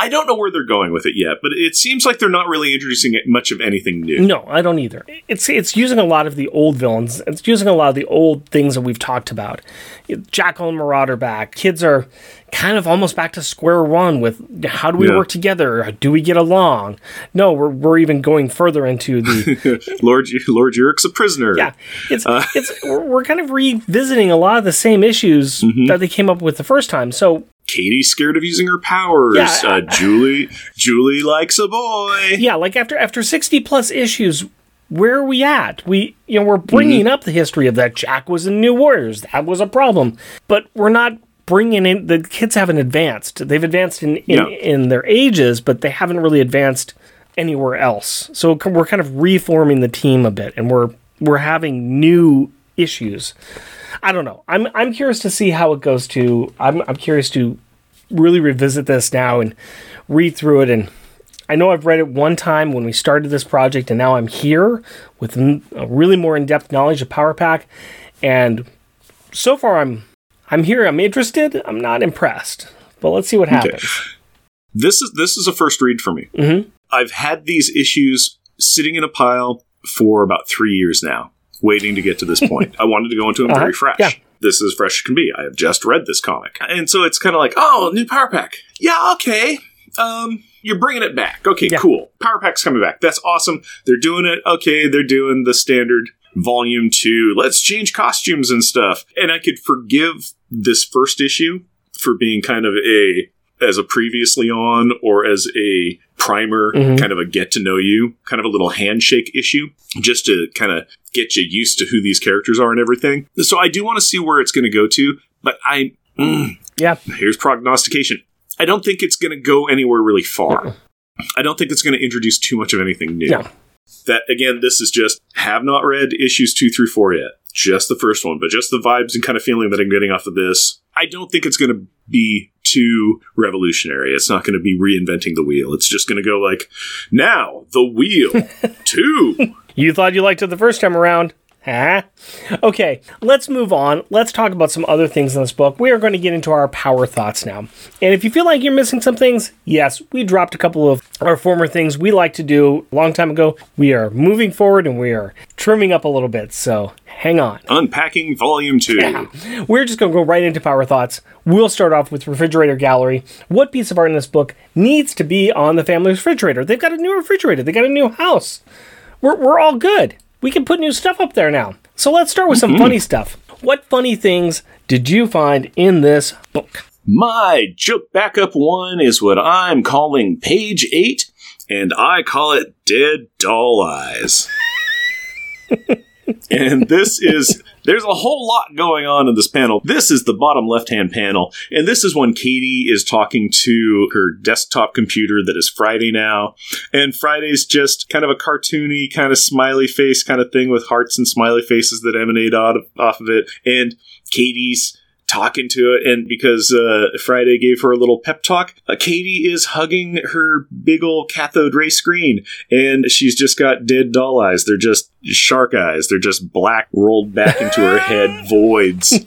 I don't know where they're going with it yet, but it seems like they're not really introducing much of anything new. No, I don't either. It's it's using a lot of the old villains. It's using a lot of the old things that we've talked about. Jakal and Marauder back. Kids are kind of almost back to square one with how do we Yeah. work together? Do we get along? No, we're we're even going further into the Lord Lord Yurik's a prisoner. yeah. It's Uh. it's we're, we're kind of revisiting a lot of the same issues Mm-hmm. that they came up with the first time. So Katie's scared of using her powers. Yeah. Uh, Julie Julie likes a boy. yeah, like after after sixty plus issues, where are we at? We you know we're bringing Mm-hmm. up the history of that Jack was in New Warriors. That was a problem, but we're not bringing in the kids haven't advanced. They've advanced in in, Yeah. in their ages, but they haven't really advanced anywhere else. So we're kind of reforming the team a bit, and we're we're having new issues. I don't know. I'm I'm curious to see how it goes. To I'm I'm curious to really revisit this now and read through it and I know I've read it one time when we started this project, and now I'm here with a really more in-depth knowledge of Power Pack, and so far I'm I'm here. I'm interested. I'm not impressed. But let's see what happens. This is this is a first read for me. Mhm. I've had these issues sitting in a pile for about three years now, waiting to get to this point. I wanted to go into them Uh-huh. very fresh. Yeah. This is fresh as can be. I have just read this comic, and so it's kind of like, oh, new Power Pack. Yeah, okay. Um, you're bringing it back. Okay, Yeah. cool. Power Pack's coming back. That's awesome. They're doing it. Okay, they're doing the standard volume two. Let's change costumes and stuff. And I could forgive this first issue for being kind of a as a previously on or as a primer, Mhm. kind of a get to know you, kind of a little handshake issue, just to kind of get you used to who these characters are and everything. So I do want to see where it's going to go to, but I mm, Yeah. here's prognostication. I don't think it's going to go anywhere really far. I don't think it's going to introduce too much of anything new. No. That again, this is just have not read issues two through four yet. Just the first one, but just the vibes and kind of feeling that I'm getting off of this. I don't think it's going to be too revolutionary. It's not going to be reinventing the wheel. It's just going to go like, now the wheel two. You thought you liked it the first time around. Okay, let's move on. Let's talk about some other things in this book. We are going to get into our power thoughts now. And if you feel like you're missing some things, yes, we dropped a couple of our former things we like to do a long time ago. We are moving forward and we are trimming up a little bit. So hang on. Unpacking volume two. We're just going to go right into power thoughts. We'll start off with refrigerator gallery. What piece of art in this book needs to be on the family refrigerator? They've got a new refrigerator. They got a new house. We're we're all good. We can put new stuff up there now. So let's start with some mm-hmm. funny stuff. What funny things did you find in this book? My joke backup one is what I'm calling page eight, and I call it Dead Doll Eyes. and this is there's a whole lot going on in this panel. This is the bottom left hand panel, and this is when Katie is talking to her desktop computer that is Friday now. And Friday's just kind of a cartoony, kind of smiley face kind of thing with hearts and smiley faces that emanate out of, off of it. And Katie's talking to it, and because uh, Friday gave her a little pep talk, uh, Katie is hugging her big old cathode ray screen, and she's just got dead doll eyes. They're just shark eyes. They're just black, rolled back into her head voids.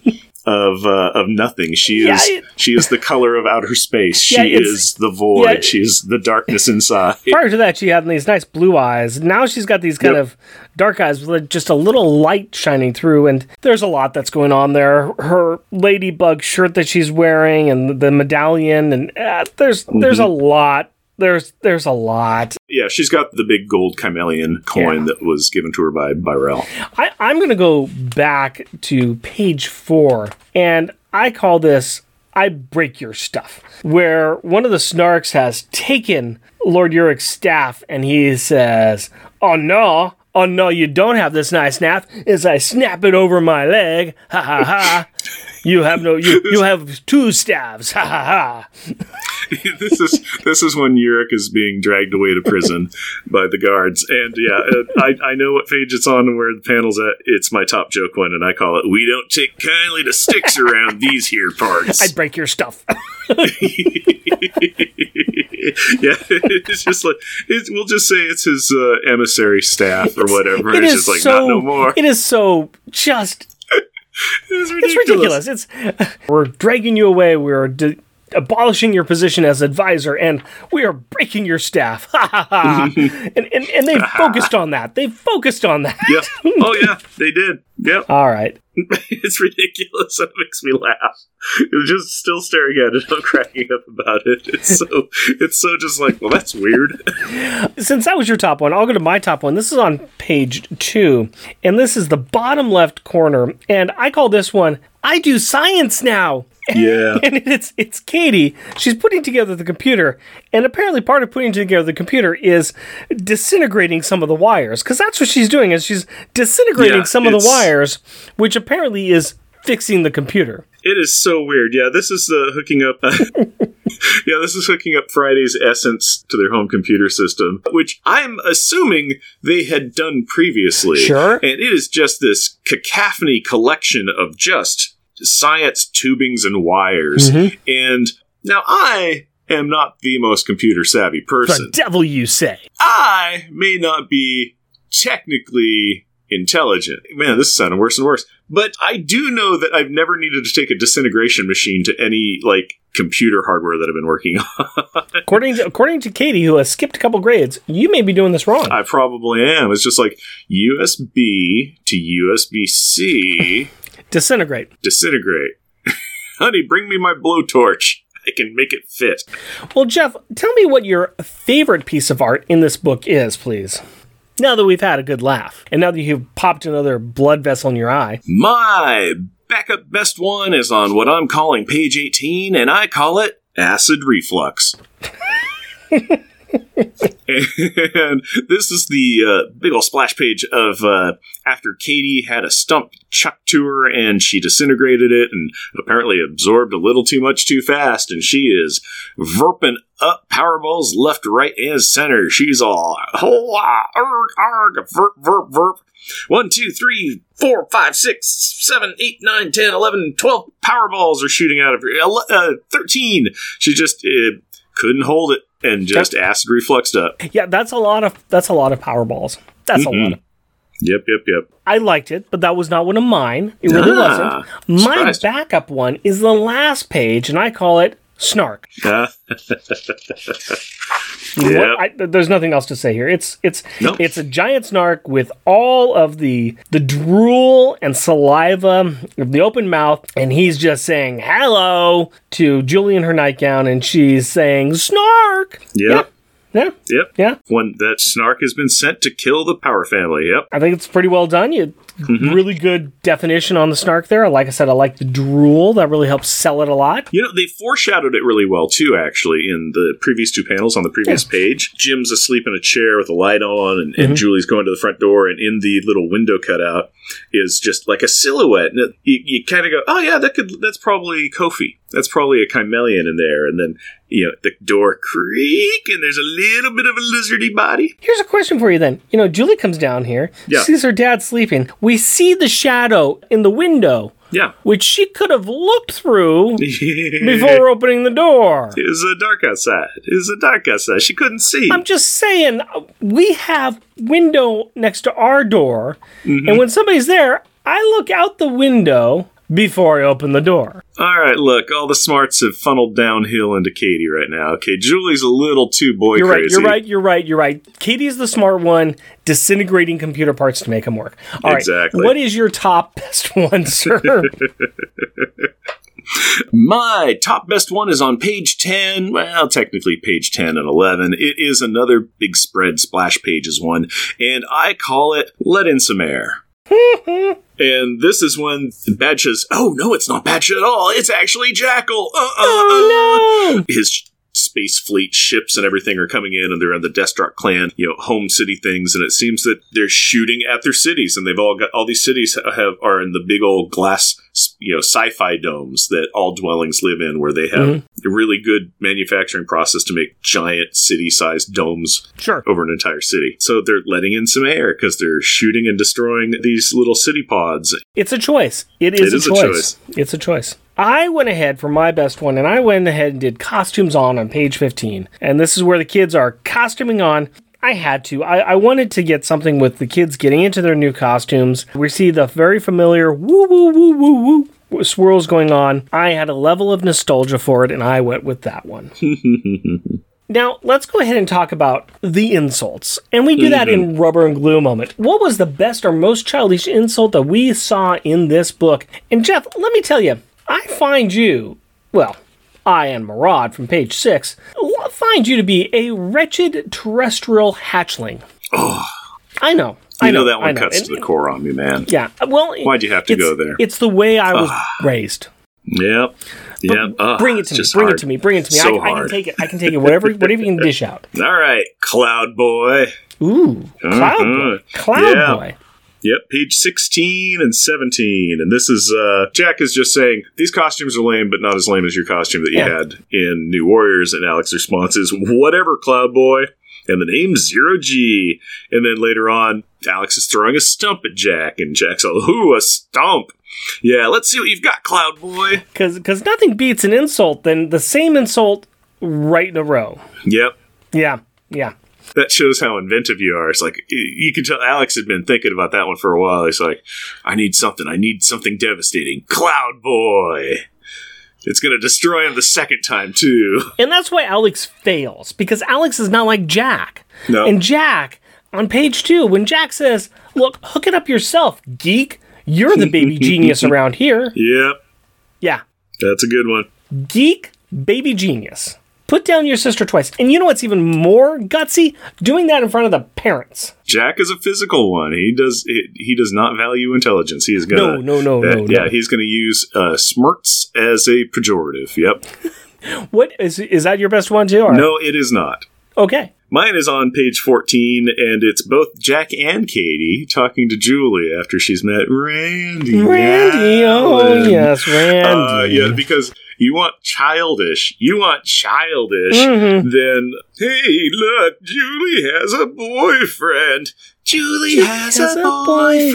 Of uh, of nothing, she Yeah, is it- she is the color of outer space. She Yeah, it's- is the void. yeah. she is the darkness inside. Prior to that, she had these nice blue eyes. Now she's got these kind Yep. of dark eyes with just a little light shining through, and there's a lot that's going on there. Her ladybug shirt that she's wearing, and the medallion, and uh, there's there's a lot. There's there's a lot. Yeah, she's got the big gold Kymellian coin Yeah. that was given to her by Byrell. I, I'm going to go back to page four, and I call this I Break Your Stuff, where one of the snarks has taken Lord Urik's staff and he says, Oh no, oh no, you don't have this nice staff, as I snap it over my leg. Ha ha ha. You have no, you, you have two staves. Ha ha ha. this is this is when Yurik is being dragged away to prison by the guards, and yeah, uh, I I know what page it's on and where the panel's at. It's my top joke one, and I call it "We don't take kindly to sticks around these here parts." I'd break your stuff. yeah, it's just like it's, we'll just say it's his uh, emissary staff or whatever. It it's is just like so, not no more. It is so just It's It's ridiculous. It's we're dragging you away. We're de- abolishing your position as advisor, and we are breaking your staff. Ha ha ha! and, and and they focused on that. They focused on that. Yes. Oh yeah, they did. Yep. All right. it's ridiculous. It makes me laugh. It was just still staring at it. I'm cracking up about it. It's so it's so just like, well, that's weird. Since that was your top one, I'll go to my top one. This is on page two, and this is the bottom left corner. And I call this one "I do science now." Yeah. and it's it's Katie. She's putting together the computer, and apparently part of putting together the computer is disintegrating some of the wires, because that's what she's doing. Is she's disintegrating Yeah, some of the wires, which apparently is fixing the computer. It is so weird. Yeah, this is uh, hooking up. yeah, this is hooking up Friday's essence to their home computer system, which I'm assuming they had done previously. Sure. And it is just this cacophony collection of just science tubings and wires. Mm-hmm. And now I am not the most computer savvy person. The devil, you say? I may not be technically intelligent. Man, this is sounding worse and worse. But I do know that I've never needed to take a disintegration machine to any like computer hardware that I've been working on. according to according to Katie, who has skipped a couple grades, you may be doing this wrong. I probably am. It's just like USB to USB C, Disintegrate. disintegrate. Honey, bring me my blowtorch. I can make it fit. Well, Jeff, tell me what your favorite piece of art in this book is, please. Now that we've had a good laugh, and now that you've popped another blood vessel in your eye, My backup best one is on what I'm calling page 18, and I call it acid reflux. and this is the uh, big old splash page of uh, after Katie had a stump chucked to her and she disintegrated it and apparently absorbed a little too much too fast, and she is verping up Powerballs left, right, and center. She's all oh, arg, arg, verp, verp, verp. One, two, three, four, five, six, seven, eight, nine, ten, eleven, twelve Powerballs are shooting out of her. Uh, 13. She just uh, couldn't hold it and just acid refluxed up. yeah, that's a lot of that's a lot of power balls. That's a lot. Of, Yep, yep, yep. I liked it, but that was not one of mine. It really Ah, wasn't. My surprised. backup one is the last page, and I call it snark. Uh, What- I, there's nothing else to say here. It's it's Nope. it's a giant snark with all of the the drool and saliva of the open mouth, and he's just saying hello to Julie in her nightgown, and she's saying snark. Yep. Yeah, Yep. yeah. When that snark has been sent to kill the Power family. Yep. I think it's pretty well done. You Mm-hmm. really good definition on the snark there. Like I said, I like the drool. That really helps sell it a lot. You know, they foreshadowed it really well too, actually, in the previous two panels on the previous page. Jim's asleep in a chair with a light on, and, and Julie's going to the front door, and in the little window cutout is just like a silhouette. And it, you, you kind of go, oh, yeah, that could that's probably Kofi. That's probably a Kymellian in there. And then, you know, the door creak, and there's a little bit of a lizardy body. Here's a question for you then. You know, Julie comes down here, Yeah. sees her dad sleeping. We see the shadow in the window, Yeah. which she could have looked through before opening the door. It was uh, dark outside. It was uh, dark outside. She couldn't see. I'm just saying, uh, we have window next to our door, Mm-hmm. and when somebody's there, I look out the window before I open the door. All right, look, all the smarts have funneled downhill into Katie right now. Okay, Julie's a little too boy You're right. crazy. You're right. You're right. You're right. Katie's the smart one, disintegrating computer parts to make them work. All right. Exactly. What is your top best one, sir? My top best one is on page 10. Well, technically page 10 and 11. It is another big spread splash pages one, and I call it Let In Some Air. And this is when Badshah's, oh no, it's not Badsha at all. It's actually Jakal. Uh, uh, uh. oh no! his space fleet ships and everything are coming in and they're on the Deathstroke clan, you know, home city things and it seems that they're shooting at their cities and they've all got all these cities have are in the big old glass you know sci-fi domes that all dwellings live in where they have a really good manufacturing process to make giant city-sized domes Sure. over an entire city. So they're letting in some air because they're shooting and destroying these little city pods. It's a choice. It is, It is a, a choice. choice. It's a choice. I went ahead for my best one and I went ahead and did costumes on on page 15. And this is where the kids are costuming on. I had to. I, I wanted to get something with the kids getting into their new costumes. We see the very familiar woo woo woo woo woo swirls going on. I had a level of nostalgia for it and I went with that one. Now, let's go ahead and talk about the insults. And we do that in mm-hmm. rubber and glue moment. What was the best or most childish insult that we saw in this book? And Jeff, let me tell you, I find you, well, I and Marad from page six, find you to be a wretched terrestrial hatchling. I know. I You know, know that one know. cuts And- to the core on me, man. Yeah. Well, Why'd you have to go there? It's the way I was raised. Yep. Yep. Ugh, Bring it to me. Bring hard. it to me. Bring it to me. So I, I can take it. I can take it. Whatever. whatever you can dish out. All right, Cloud Boy. Ooh, Cloud Mhm. Boy. Cloud Yeah. Boy. Yep, page 16 and 17. And this is, uh, Jack is just saying, these costumes are lame, but not as lame as your costume that you Yeah. had in New Warriors. And Alex's response is, whatever, Cloud Boy. And the name Zero G. And then later on, Alex is throwing a stump at Jack. And Jack's all, ooh, a stump. Yeah, let's see what you've got, Cloud Boy. Because nothing beats an insult than the same insult right in a row. Yep. Yeah, yeah. That shows how inventive you are. It's like you can tell Alex had been thinking about that one for a while. He's like, I need something. I need something devastating. Cloud Boy. It's going to destroy him the second time, too. And that's why Alex fails, because Alex is not like Jack. No. And Jack, on page two, when Jack says, Look, hook it up yourself, geek. You're the baby genius around here. Yep. Yeah. That's a good one. Geek, baby genius. Put down your sister twice. And you know what's even more gutsy? Doing that in front of the parents. Jack is a physical one. He does he, he does not value intelligence. He is gonna No, no, no, uh, no, Yeah, no. he's gonna use uh, smirts as a pejorative. Yep. What is is that your best one too? Or? No, it is not. Okay. Mine is on page 14, and it's both Jack and Katie talking to Julie after she's met Randy. Randy. Oh Allen. yes, Randy. Uh, yeah, because you want childish. You want childish. Mm-hmm. Then, hey, look, Julie has a boyfriend. Julie has, has a, a boyfriend.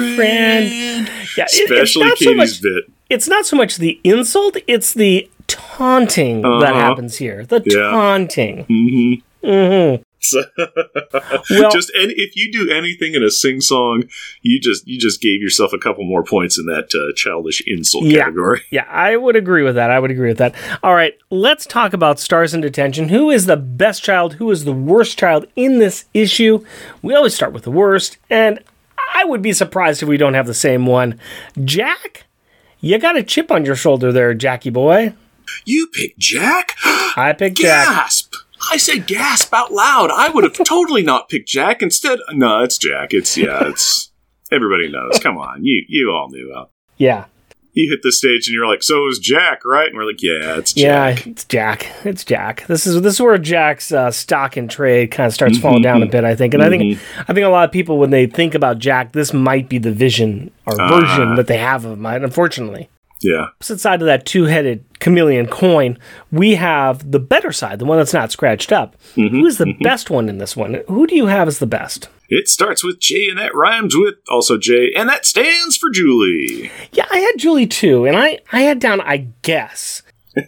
boyfriend. Yeah, it- Especially so Katie's much- bit. it's not so much the insult, it's the taunting that Uh-huh. happens here. The Yeah. taunting. Mm-hmm. Mm-hmm. So, Well- just any, if you do anything in a sing song, you just you just gave yourself a couple more points in that uh, childish insult Yeah. category. Yeah, I would agree with that. I would agree with that. All right, let's talk about stars in detention. Who is the best child? Who is the worst child in this issue? We always start with the worst, and I would be surprised if we don't have the same one. Jack, you got a chip on your shoulder there, Jackie boy. You picked Jack? I picked Jack. I said gasp out loud. I would have totally not picked Jack. Instead, no, it's Jack. It's yeah, it's everybody knows. Come on, you you all knew. Uh, Yeah, you hit the stage and you're like, so is Jack, right? And we're like, yeah, it's yeah, Jack. it's Jack. It's Jack. This is this is where Jack's uh, stock and trade kind of starts falling down a bit. I think, and I think I think a lot of people when they think about Jack, this might be the vision or version that they have of him. Unfortunately. Yeah, opposite side of that two-headed Kymellian coin, we have the better side, the one that's not scratched up. Mm-hmm. Who is the mm-hmm. best one in this one? Who do you have as the best? it starts with J and that rhymes with also J, and that stands for Julie. Yeah, I had Julie too, and I I had down I guess.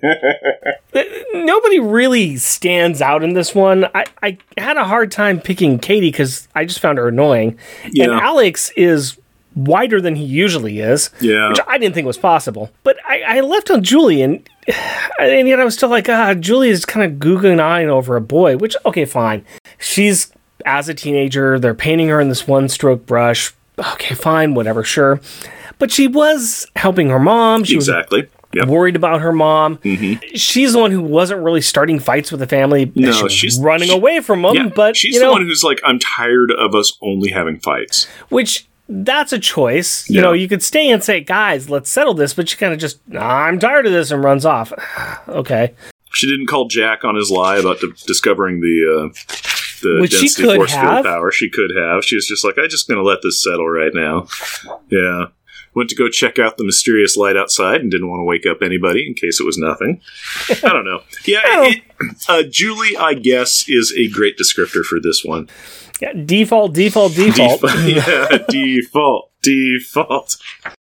Nobody really stands out in this one. I, I had a hard time picking Katie because I just found her annoying. And Alex is wider than he usually is. Yeah. Which I didn't think was possible. But I, I left on Julie and and yet I was still like, ah, Julie is kind of googling eyeing over a boy, which okay, fine. She's as a teenager, they're painting her in this one stroke brush. Okay, fine, whatever, sure. But she was helping her mom. She was Exactly. Yep. worried about her mom. She's the one who wasn't really starting fights with the family. No, she she's- running she- away from them. Yeah, but she's you the one who's like, I'm tired of us only having fights. which that's a choice. You Yeah. know, you could stay and say, "Guys, let's settle this," but she kind of just, "I'm tired of this," and runs off. okay, She didn't call Jack on his lie about di- discovering the uh, the Which density force have. field power. She could have. She was just like, I'm just going to let this settle right now. Yeah. Went to go check out the mysterious light outside and didn't want to wake up anybody in case it was nothing. I don't know. Yeah, it, uh, Julie, I guess, is a great descriptor for this one. Yeah, default, default, default. yeah, default, default.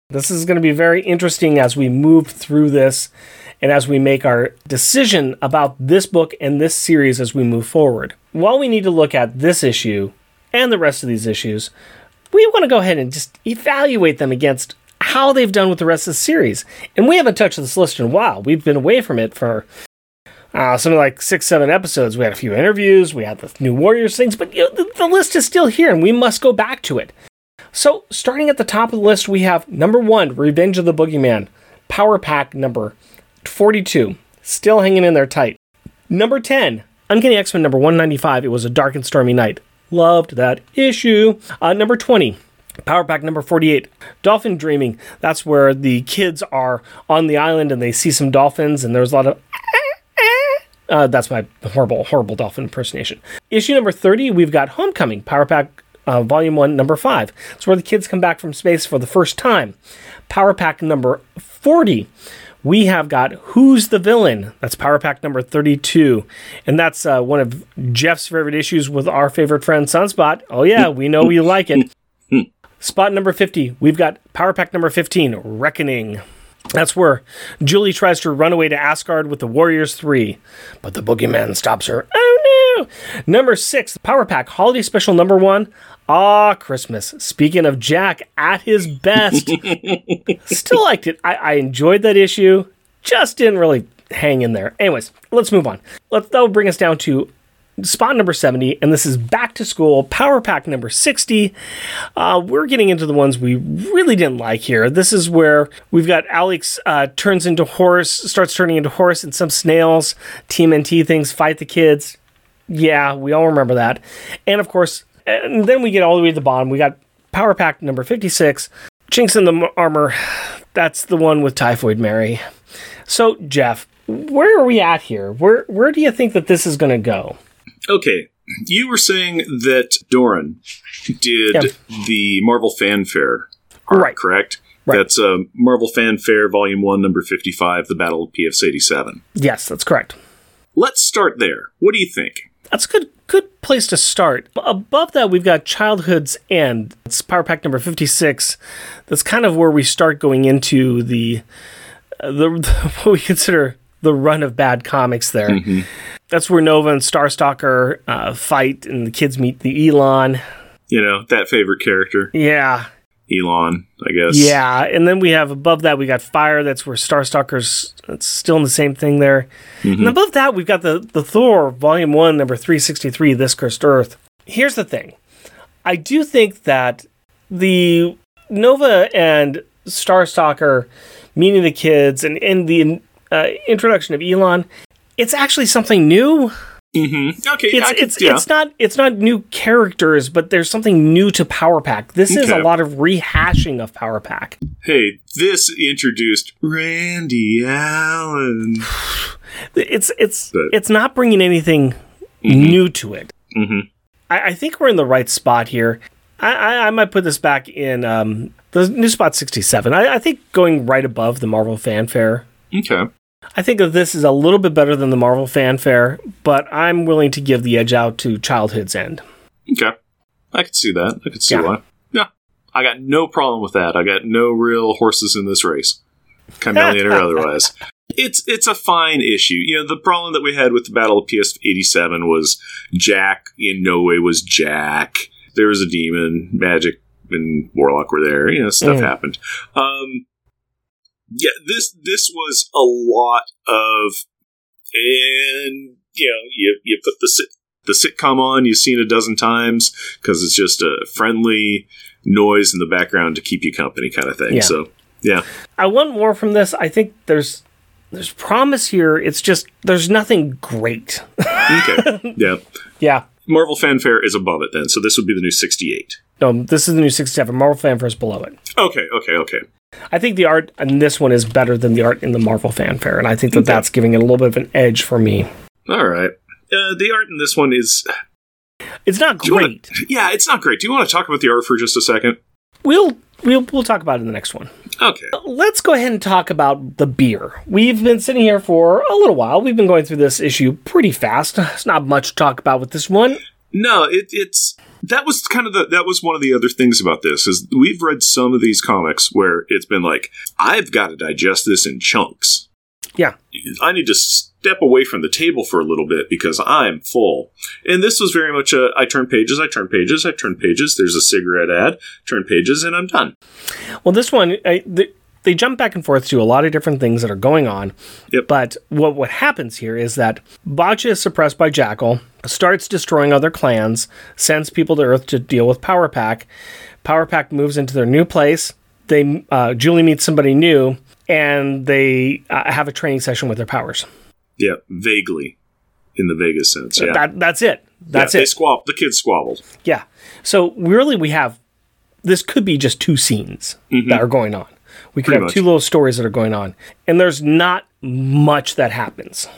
This is going to be very interesting as we move through this and as we make our decision about this book and this series as we move forward. While we need to look at this issue and the rest of these issues, we want to go ahead and just evaluate them against how they've done with the rest of the series. And we haven't touched this list in a while. We've been away from it for uh, something like six, seven episodes. We had a few interviews, we had the New Warriors things, but you know, the, the list is still here and we must go back to it. So, starting at the top of the list, we have number one, Revenge of the Boogeyman, Power Pack number 42, still hanging in there tight. Number 10, Uncanny X Men number 195, It Was a Dark and Stormy Night. Loved that issue. Uh, number 20, Power Pack number 48, Dolphin Dreaming. That's where the kids are on the island and they see some dolphins, and there's a lot of. Uh, that's my horrible, horrible dolphin impersonation. Issue number 30, we've got Homecoming, Power Pack uh, Volume 1, number 5. It's where the kids come back from space for the first time. Power Pack number 40, we have got Who's the Villain? That's Power Pack number 32. And that's uh, one of Jeff's favorite issues with our favorite friend Sunspot. Oh, yeah, we know you like it. Spot number 50, we've got Power Pack number 15, Reckoning. That's where Julie tries to run away to Asgard with the Warriors 3, but the boogeyman stops her. Oh no! Number six, the Power Pack Holiday Special number one. Ah, Christmas. Speaking of Jack at his best, still liked it. I, I enjoyed that issue. Just didn't really hang in there. Anyways, let's move on. Let's that'll bring us down to spot number 70, and this is back to school power pack number 60. Uh, we're getting into the ones we really didn't like here. This is where we've got Alex uh, turns into horse, starts turning into horse, and some snails, TMNT things, fight the kids. Yeah, we all remember that. And of course, and then we get all the way to the bottom. We got power pack number 56, Chinks in the armor. That's the one with Typhoid Mary. So, Jeff, where are we at here? Where where do you think that this is going to go? Okay, you were saying that Doran did Yeah. the Marvel Fanfare, arc, Right. correct? Right. That's uh, Marvel Fanfare Volume 1, Number 55, The Battle of PFS 87. Yes, that's correct. Let's start there. What do you think? That's a good good place to start. Above that, we've got Childhood's End. It's Power Pack number fifty six. That's kind of where we start going into the uh, the, what we consider the run of bad comics. There, that's where Nova and Starstalker uh, fight, and the kids meet the Elon. You know, that favorite character, Yeah, Elon, I guess. yeah, and then we have above that we got Fire. That's where Starstalker's. It's still in the same thing there. And above that we've got the the Thor Volume One, Number three sixty three. This cursed Earth. Here's the thing. I do think that the Nova and Starstalker meeting the kids and, and the uh, introduction of Elon, it's actually something new. Mm-hmm. Okay, It's could- it's yeah. it's not it's not new characters, but there's something new to Power Pack. This is a lot of rehashing of Power Pack. Hey, this introduced Randy Allen. It's it's But- it's not bringing anything new to it. Mhm. I, I think we're in the right spot here. I, I, I might put this back in um, the new spot 67. I, I think going right above the Marvel fanfare. Okay. I think that this is a little bit better than the Marvel fanfare, but I'm willing to give the edge out to Childhood's End. Okay. I could see that. I could see Yeah. why. Yeah. I got no problem with that. I got no real horses in this race. Kymellian or otherwise. It's it's a fine issue. You know, the problem that we had with the Battle of PS eighty seven was Jack in no way was Jack. There was a demon, Magik and Warlock were there. You know, stuff Mm. happened. Um yeah, this this was a lot of and you know, you you put the sit the sitcom on you've seen a dozen times because it's just a friendly noise in the background to keep you company kind of thing. Yeah. So yeah, I want more from this. I think there's there's promise here. It's just there's nothing great. okay, yeah. yeah. Marvel fanfare is above it then, so this would be the new sixty-eight. No, this is the new 67. Marvel fanfare is below it. Okay, okay, okay. I think the art in this one is better than the art in the Marvel fanfare, and I think that Okay. that's giving it a little bit of an edge for me. All right. Uh, the art in this one is It's not you wanna- great. yeah, it's not great. Do you want to talk about the art for just a second? We'll we'll we'll talk about it in the next one. Okay. Let's go ahead and talk about the beer. We've been sitting here for a little while. We've been going through this issue pretty fast. It's not much to talk about with this one. No, it, it's that was kind of the that was one of the other things about this is we've read some of these comics where it's been like I've got to digest this in chunks. Yeah. I need to step away from the table for a little bit because I'm full. And this was very much a I turn pages, I turn pages, I turn pages. There's a cigarette ad, turn pages, and I'm done. Well, this one, I, they jump back and forth to a lot of different things that are going on. Yep. But what, what happens here is that Botcha is suppressed by Jakal, starts destroying other clans, sends people to Earth to deal with Power Pack. Power Pack moves into their new place. They uh, Julie meets somebody new, and they uh, have a training session with their powers. Yeah, vaguely in the Vegas sense. Yeah, That that's it. That's yeah, They it. squab- the kids squabbled. Yeah. So really, we have this could be just two scenes that are going on. We could Pretty have much. two little stories that are going on, and there's not much that happens.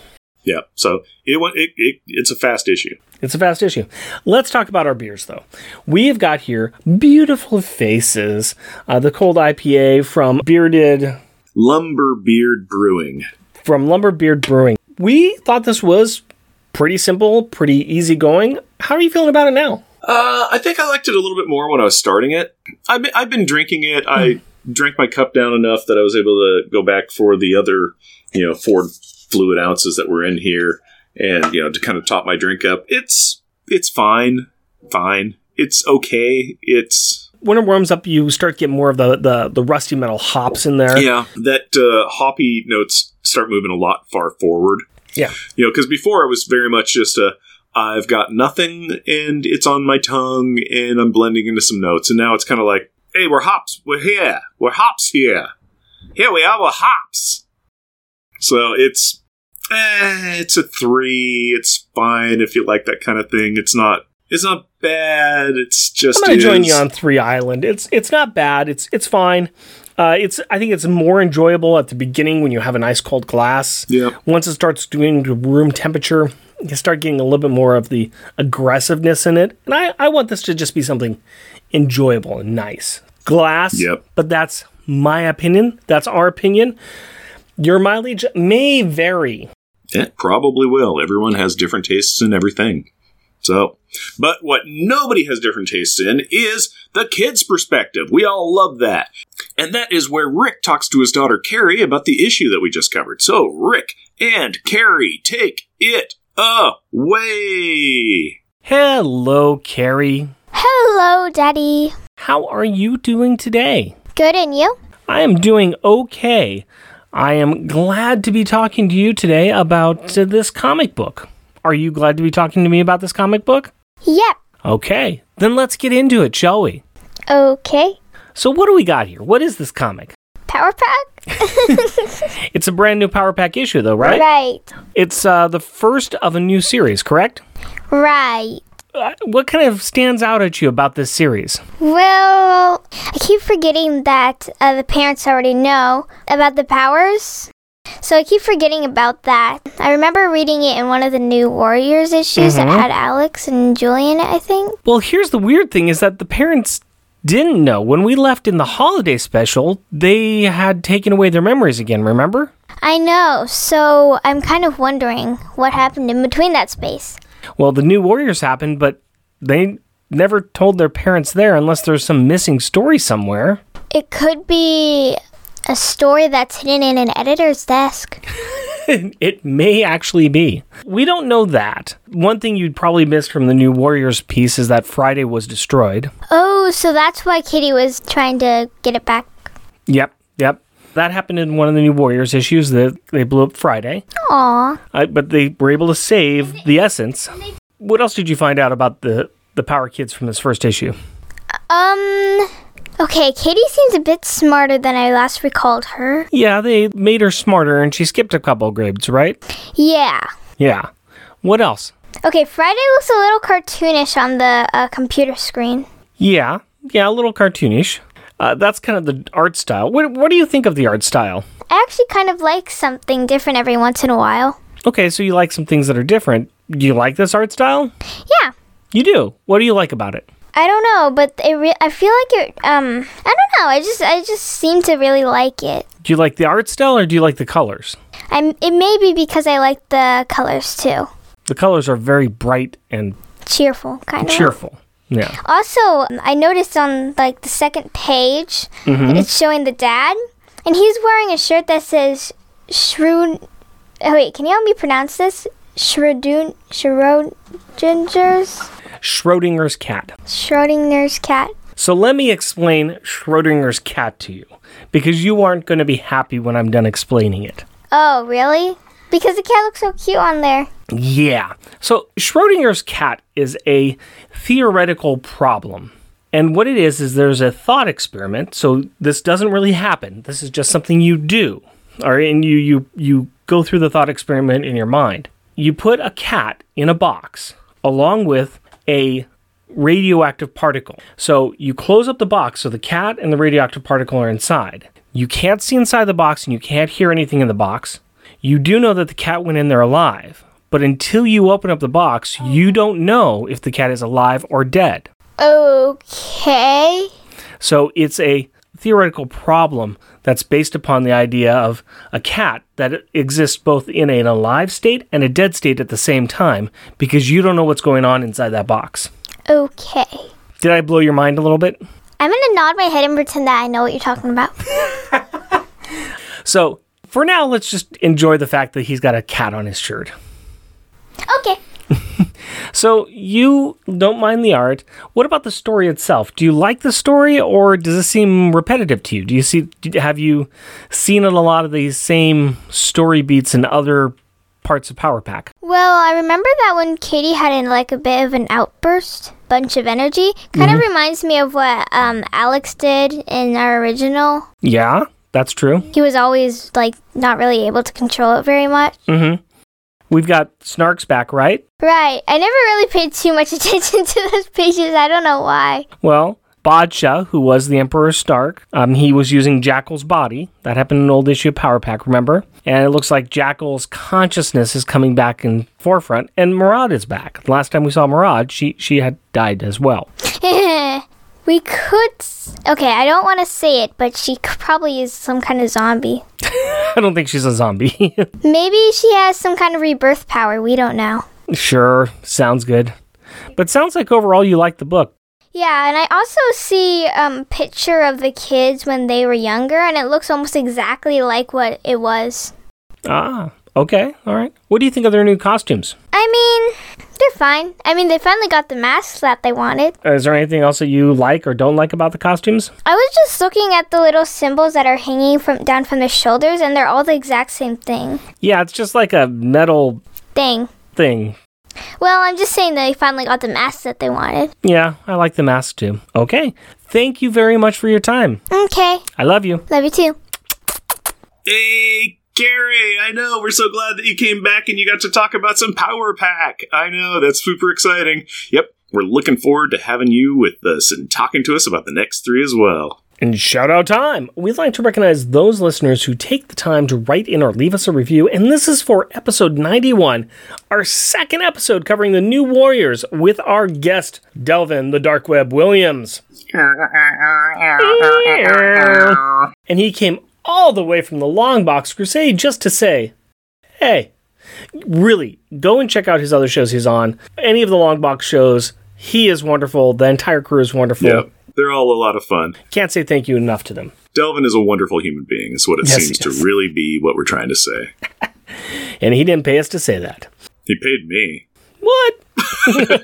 Yeah, so it. It, it, it's a fast issue. It's a fast issue. Let's talk about our beers, though. We've got here beautiful faces. Uh, the cold IPA from Bearded Lumber Beard Brewing. from Lumber Lumberbeard Brewing. We thought this was pretty simple, pretty easygoing. How are you feeling about it now? Uh, I think I liked it a little bit more when I was starting it. I've been, I've been drinking it. I drank my cup down enough that I was able to go back for the other, you know, four fluid ounces that were in here and you know to kind of top my drink up. It's it's fine, fine. It's okay. It's When it warms up, you start getting more of the, the, the rusty metal hops in there. yeah. That uh, hoppy notes start moving a lot far forward. Yeah. You know, because before it was very much just a I've got nothing and it's on my tongue and I'm blending into some notes, and now it's kind of like, hey, we're hops, we're here, we're hops here, here we are, we're hops. So it's eh, it's a three. It's fine if you like that kind of thing. It's not it's not bad. It's just I'm gonna join you on Three Island. It's it's not bad. It's it's fine. Uh, it's I think it's more enjoyable at the beginning when you have an ice cold glass. Yeah. Once it starts doing to room temperature, you start getting a little bit more of the aggressiveness in it. And I, I want this to just be something enjoyable and nice. Glass. Yep. But that's my opinion. That's our opinion. Your mileage may vary. It probably will. Everyone has different tastes in everything. So, but what nobody has different tastes in is the kid's perspective. We all love that. And that is where Rick talks to his daughter Carrie about the issue that we just covered. So, Rick and Carrie, take it away. Hello, Carrie. Hello, Daddy. How are you doing today? Good, and you? I am doing okay. I am glad to be talking to you today about uh, this comic book. Are you glad to be talking to me about this comic book? Yep. Okay, then let's get into it, shall we? Okay. So, what do we got here? What is this comic? Power pack? It's a brand new Power Pack issue, though, right? Right. It's uh, the first of a new series, correct? Right. What kind of stands out at you about this series? Well, I keep forgetting that uh, the parents already know about the powers. So I keep forgetting about that. I remember reading it in one of the new Warriors issues that had Alex and Julian, I think. Well, here's the weird thing is that the parents didn't know. When we left in the holiday special, they had taken away their memories again, remember? I know, so I'm kind of wondering what happened in between that space. Well, the new Warriors happened, but they never told their parents there unless there's some missing story somewhere. It could be a story that's hidden in an editor's desk. it may actually be. We don't know that. One thing you'd probably miss from the new Warriors piece is that Friday was destroyed. Oh, so that's why Kitty was trying to get it back. Yep, yep. That happened in one of the new Warriors issues that they blew up Friday. Aw. Uh, but they were able to save the essence. What else did you find out about the the Power Kids from this first issue? Um. Okay, Katie seems a bit smarter than I last recalled her. Yeah, they made her smarter and she skipped a couple grades, right? Yeah. Yeah. What else? Okay, Friday looks a little cartoonish on the uh, computer screen. Yeah, yeah, a little cartoonish. Uh, that's kind of the art style. What, what do you think of the art style? I actually kind of like something different every once in a while. Okay, so you like some things that are different. Do you like this art style? Yeah. You do. What do you like about it? I don't know, but it re- I feel like it. Um, I don't know. I just I just seem to really like it. Do you like the art style or do you like the colors? I'm. It may be because I like the colors too. The colors are very bright and Cheerful, kind of. cheerful. Yeah. Also, I noticed on like the second page, Mm-hmm. it's showing the dad, and he's wearing a shirt that says Shrew. Oh, wait, can you help me pronounce this? Shredun Schrodinger's Schrodinger's cat. Schrodinger's cat. So let me explain Schrodinger's cat to you because you aren't going to be happy when I'm done explaining it. Oh, really? Because the cat looks so cute on there. Yeah. So Schrodinger's cat is a theoretical problem. And what it is is there's a thought experiment. So this doesn't really happen. This is just something you do. Or and you you you go through the thought experiment in your mind. You put a cat in a box along with a radioactive particle. So you close up the box so the cat and the radioactive particle are inside. You can't see inside the box and you can't hear anything in the box. You do know that the cat went in there alive, but until you open up the box, you don't know if the cat is alive or dead. Okay. So it's a theoretical problem that's based upon the idea of a cat that exists both in an alive state and a dead state at the same time because you don't know what's going on inside that box. Okay. Did I blow your mind a little bit? I'm gonna nod my head and pretend that I know what you're talking about. So for now, let's just enjoy the fact that he's got a cat on his shirt. Okay. so you don't mind the art. What about the story itself? Do you like the story, or does it seem repetitive to you? Do you see? Have you seen a lot of these same story beats in other parts of Power Pack? Well, I remember that when Katie had an, like a bit of an outburst, bunch of energy. Kind of reminds me of what um, Alex did in our original. Yeah, that's true. He was always like not really able to control it very much. Mm-hmm. We've got Snarks back, right? Right. I never really paid too much attention to those pages. I don't know why. Well, Badsha, who was the Emperor Stark, um, he was using Jakal's body. That happened in an old issue of Power Pack, remember? And it looks like Jakal's consciousness is coming back in forefront, and Murad is back. The last time we saw Murad, she she had died as well. we could. Okay, I don't want to say it, but she probably is some kind of zombie. I don't think she's a zombie. Maybe she has some kind of rebirth power. We don't know. sure, sounds good. But sounds like overall you like the book. Yeah, and I also see um picture of the kids when they were younger, and it looks almost exactly like what it was. Ah, okay, all right. What do you think of their new costumes? I mean, they're fine. I mean, they finally got the masks that they wanted. Uh, is there anything else that you like or don't like about the costumes? I was just looking at the little symbols that are hanging from down from the shoulders, and they're all the exact same thing. Yeah, it's just like a metal Thing. thing. Well, I'm just saying they finally got the masks that they wanted. Yeah, I like the mask too. Okay. Thank you very much for your time. Okay, I love you. love you too. Hey, Carrie, I know. We're so glad that you came back and you got to talk about some Power Pack. I know. That's super exciting. Yep. We're looking forward to having you with us and talking to us about the next three as well. And shout out time! We'd like to recognize those listeners who take the time to write in or leave us a review, and this is for episode 91, our second episode covering the new Warriors with our guest, Delvin the Dark Web Williams. And he came all the way from the Longbox Crusade just to say, hey, really, go and check out his other shows he's on. Any of the Longbox shows, he is wonderful. The entire crew is wonderful. Yep. They're all a lot of fun. Can't say thank you enough to them. Delvin is a wonderful human being, is what it Yes, seems to really be what we're trying to say. And he didn't pay us to say that. He paid me. What?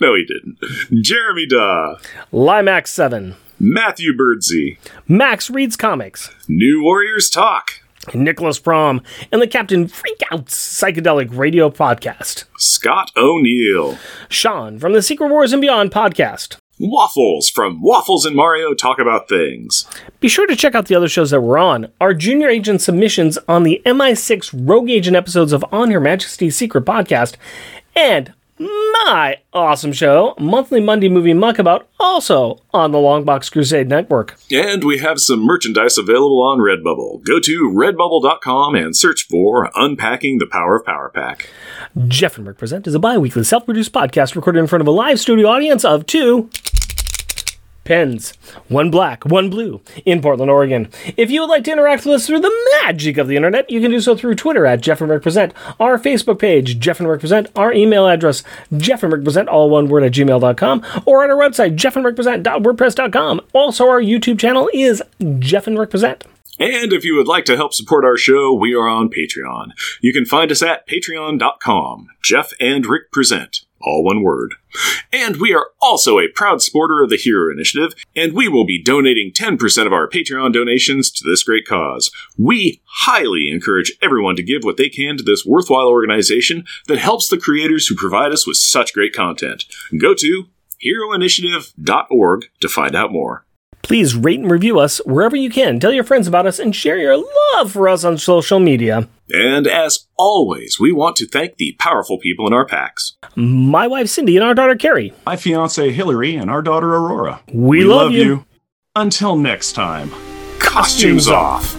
No, he didn't. Jeremy Daw, Limax 7. Matthew Birdsey, Max reads comics. New Warriors Talk, Nicholas Prom. And the Captain Freakouts Psychedelic Radio Podcast. Scott O'Neill, Sean from the Secret Wars and Beyond podcast. Waffles from Waffles and Mario Talk About Things. Be sure to check out the other shows that we're on. Our junior agent submissions on the MI6 Rogue Agent episodes of On Her Majesty's Secret podcast, and my awesome show, Monthly Monday Movie Muckabout, also on the Longbox Crusade Network. And we have some merchandise available on Redbubble. Go to redbubble.com and search for Unpacking the Power of Power Pack. Jeff and Rick Present is a bi weekly self produced podcast recorded in front of a live studio audience of two pens, one black, one blue, in Portland, Oregon. If you would like to interact with us through the magic of the internet, you can do so through Twitter at Jeff and Rick Present, our Facebook page, Jeff and Rick Present, our email address, Jeff and Rick Present, all one word at gmail.com, or at our website, Jeff and Rick jeffandrickpresent.wordpress.com. Also, our YouTube channel is Jeff and Rick Present. And if you would like to help support our show, we are on Patreon. You can find us at patreon.com. Jeff and Rick present. All one word. And we are also a proud supporter of the Hero Initiative, and we will be donating 10% of our Patreon donations to this great cause. We highly encourage everyone to give what they can to this worthwhile organization that helps the creators who provide us with such great content. Go to heroinitiative.org to find out more. Please rate and review us wherever you can. Tell your friends about us and share your love for us on social media. And as always, we want to thank the powerful people in our packs. My wife Cindy and our daughter Carrie. My fiance Hillary and our daughter Aurora. We, love, you. Until next time. Costumes off.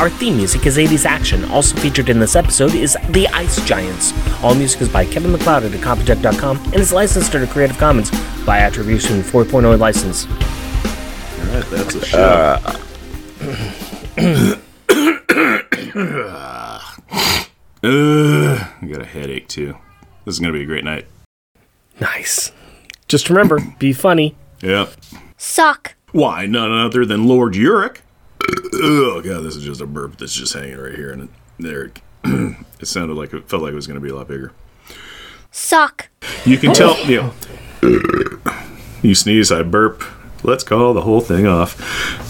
Our theme music is 80s Action. Also featured in this episode is The Ice Giants. All music is by Kevin MacLeod at Incompetech.com and is licensed under Creative Commons by Attribution 4.0 license. All right, that's a show. Uh, I got a headache too. This is gonna be a great night. Nice. Just remember, be funny. Yep. Sock. Why none other than Lord Uric? oh god, this is just a burp that's just hanging right here, and there it sounded like it felt like it was going to be a lot bigger. Sock. You can tell, you know, you sneeze, I burp. Let's call the whole thing off.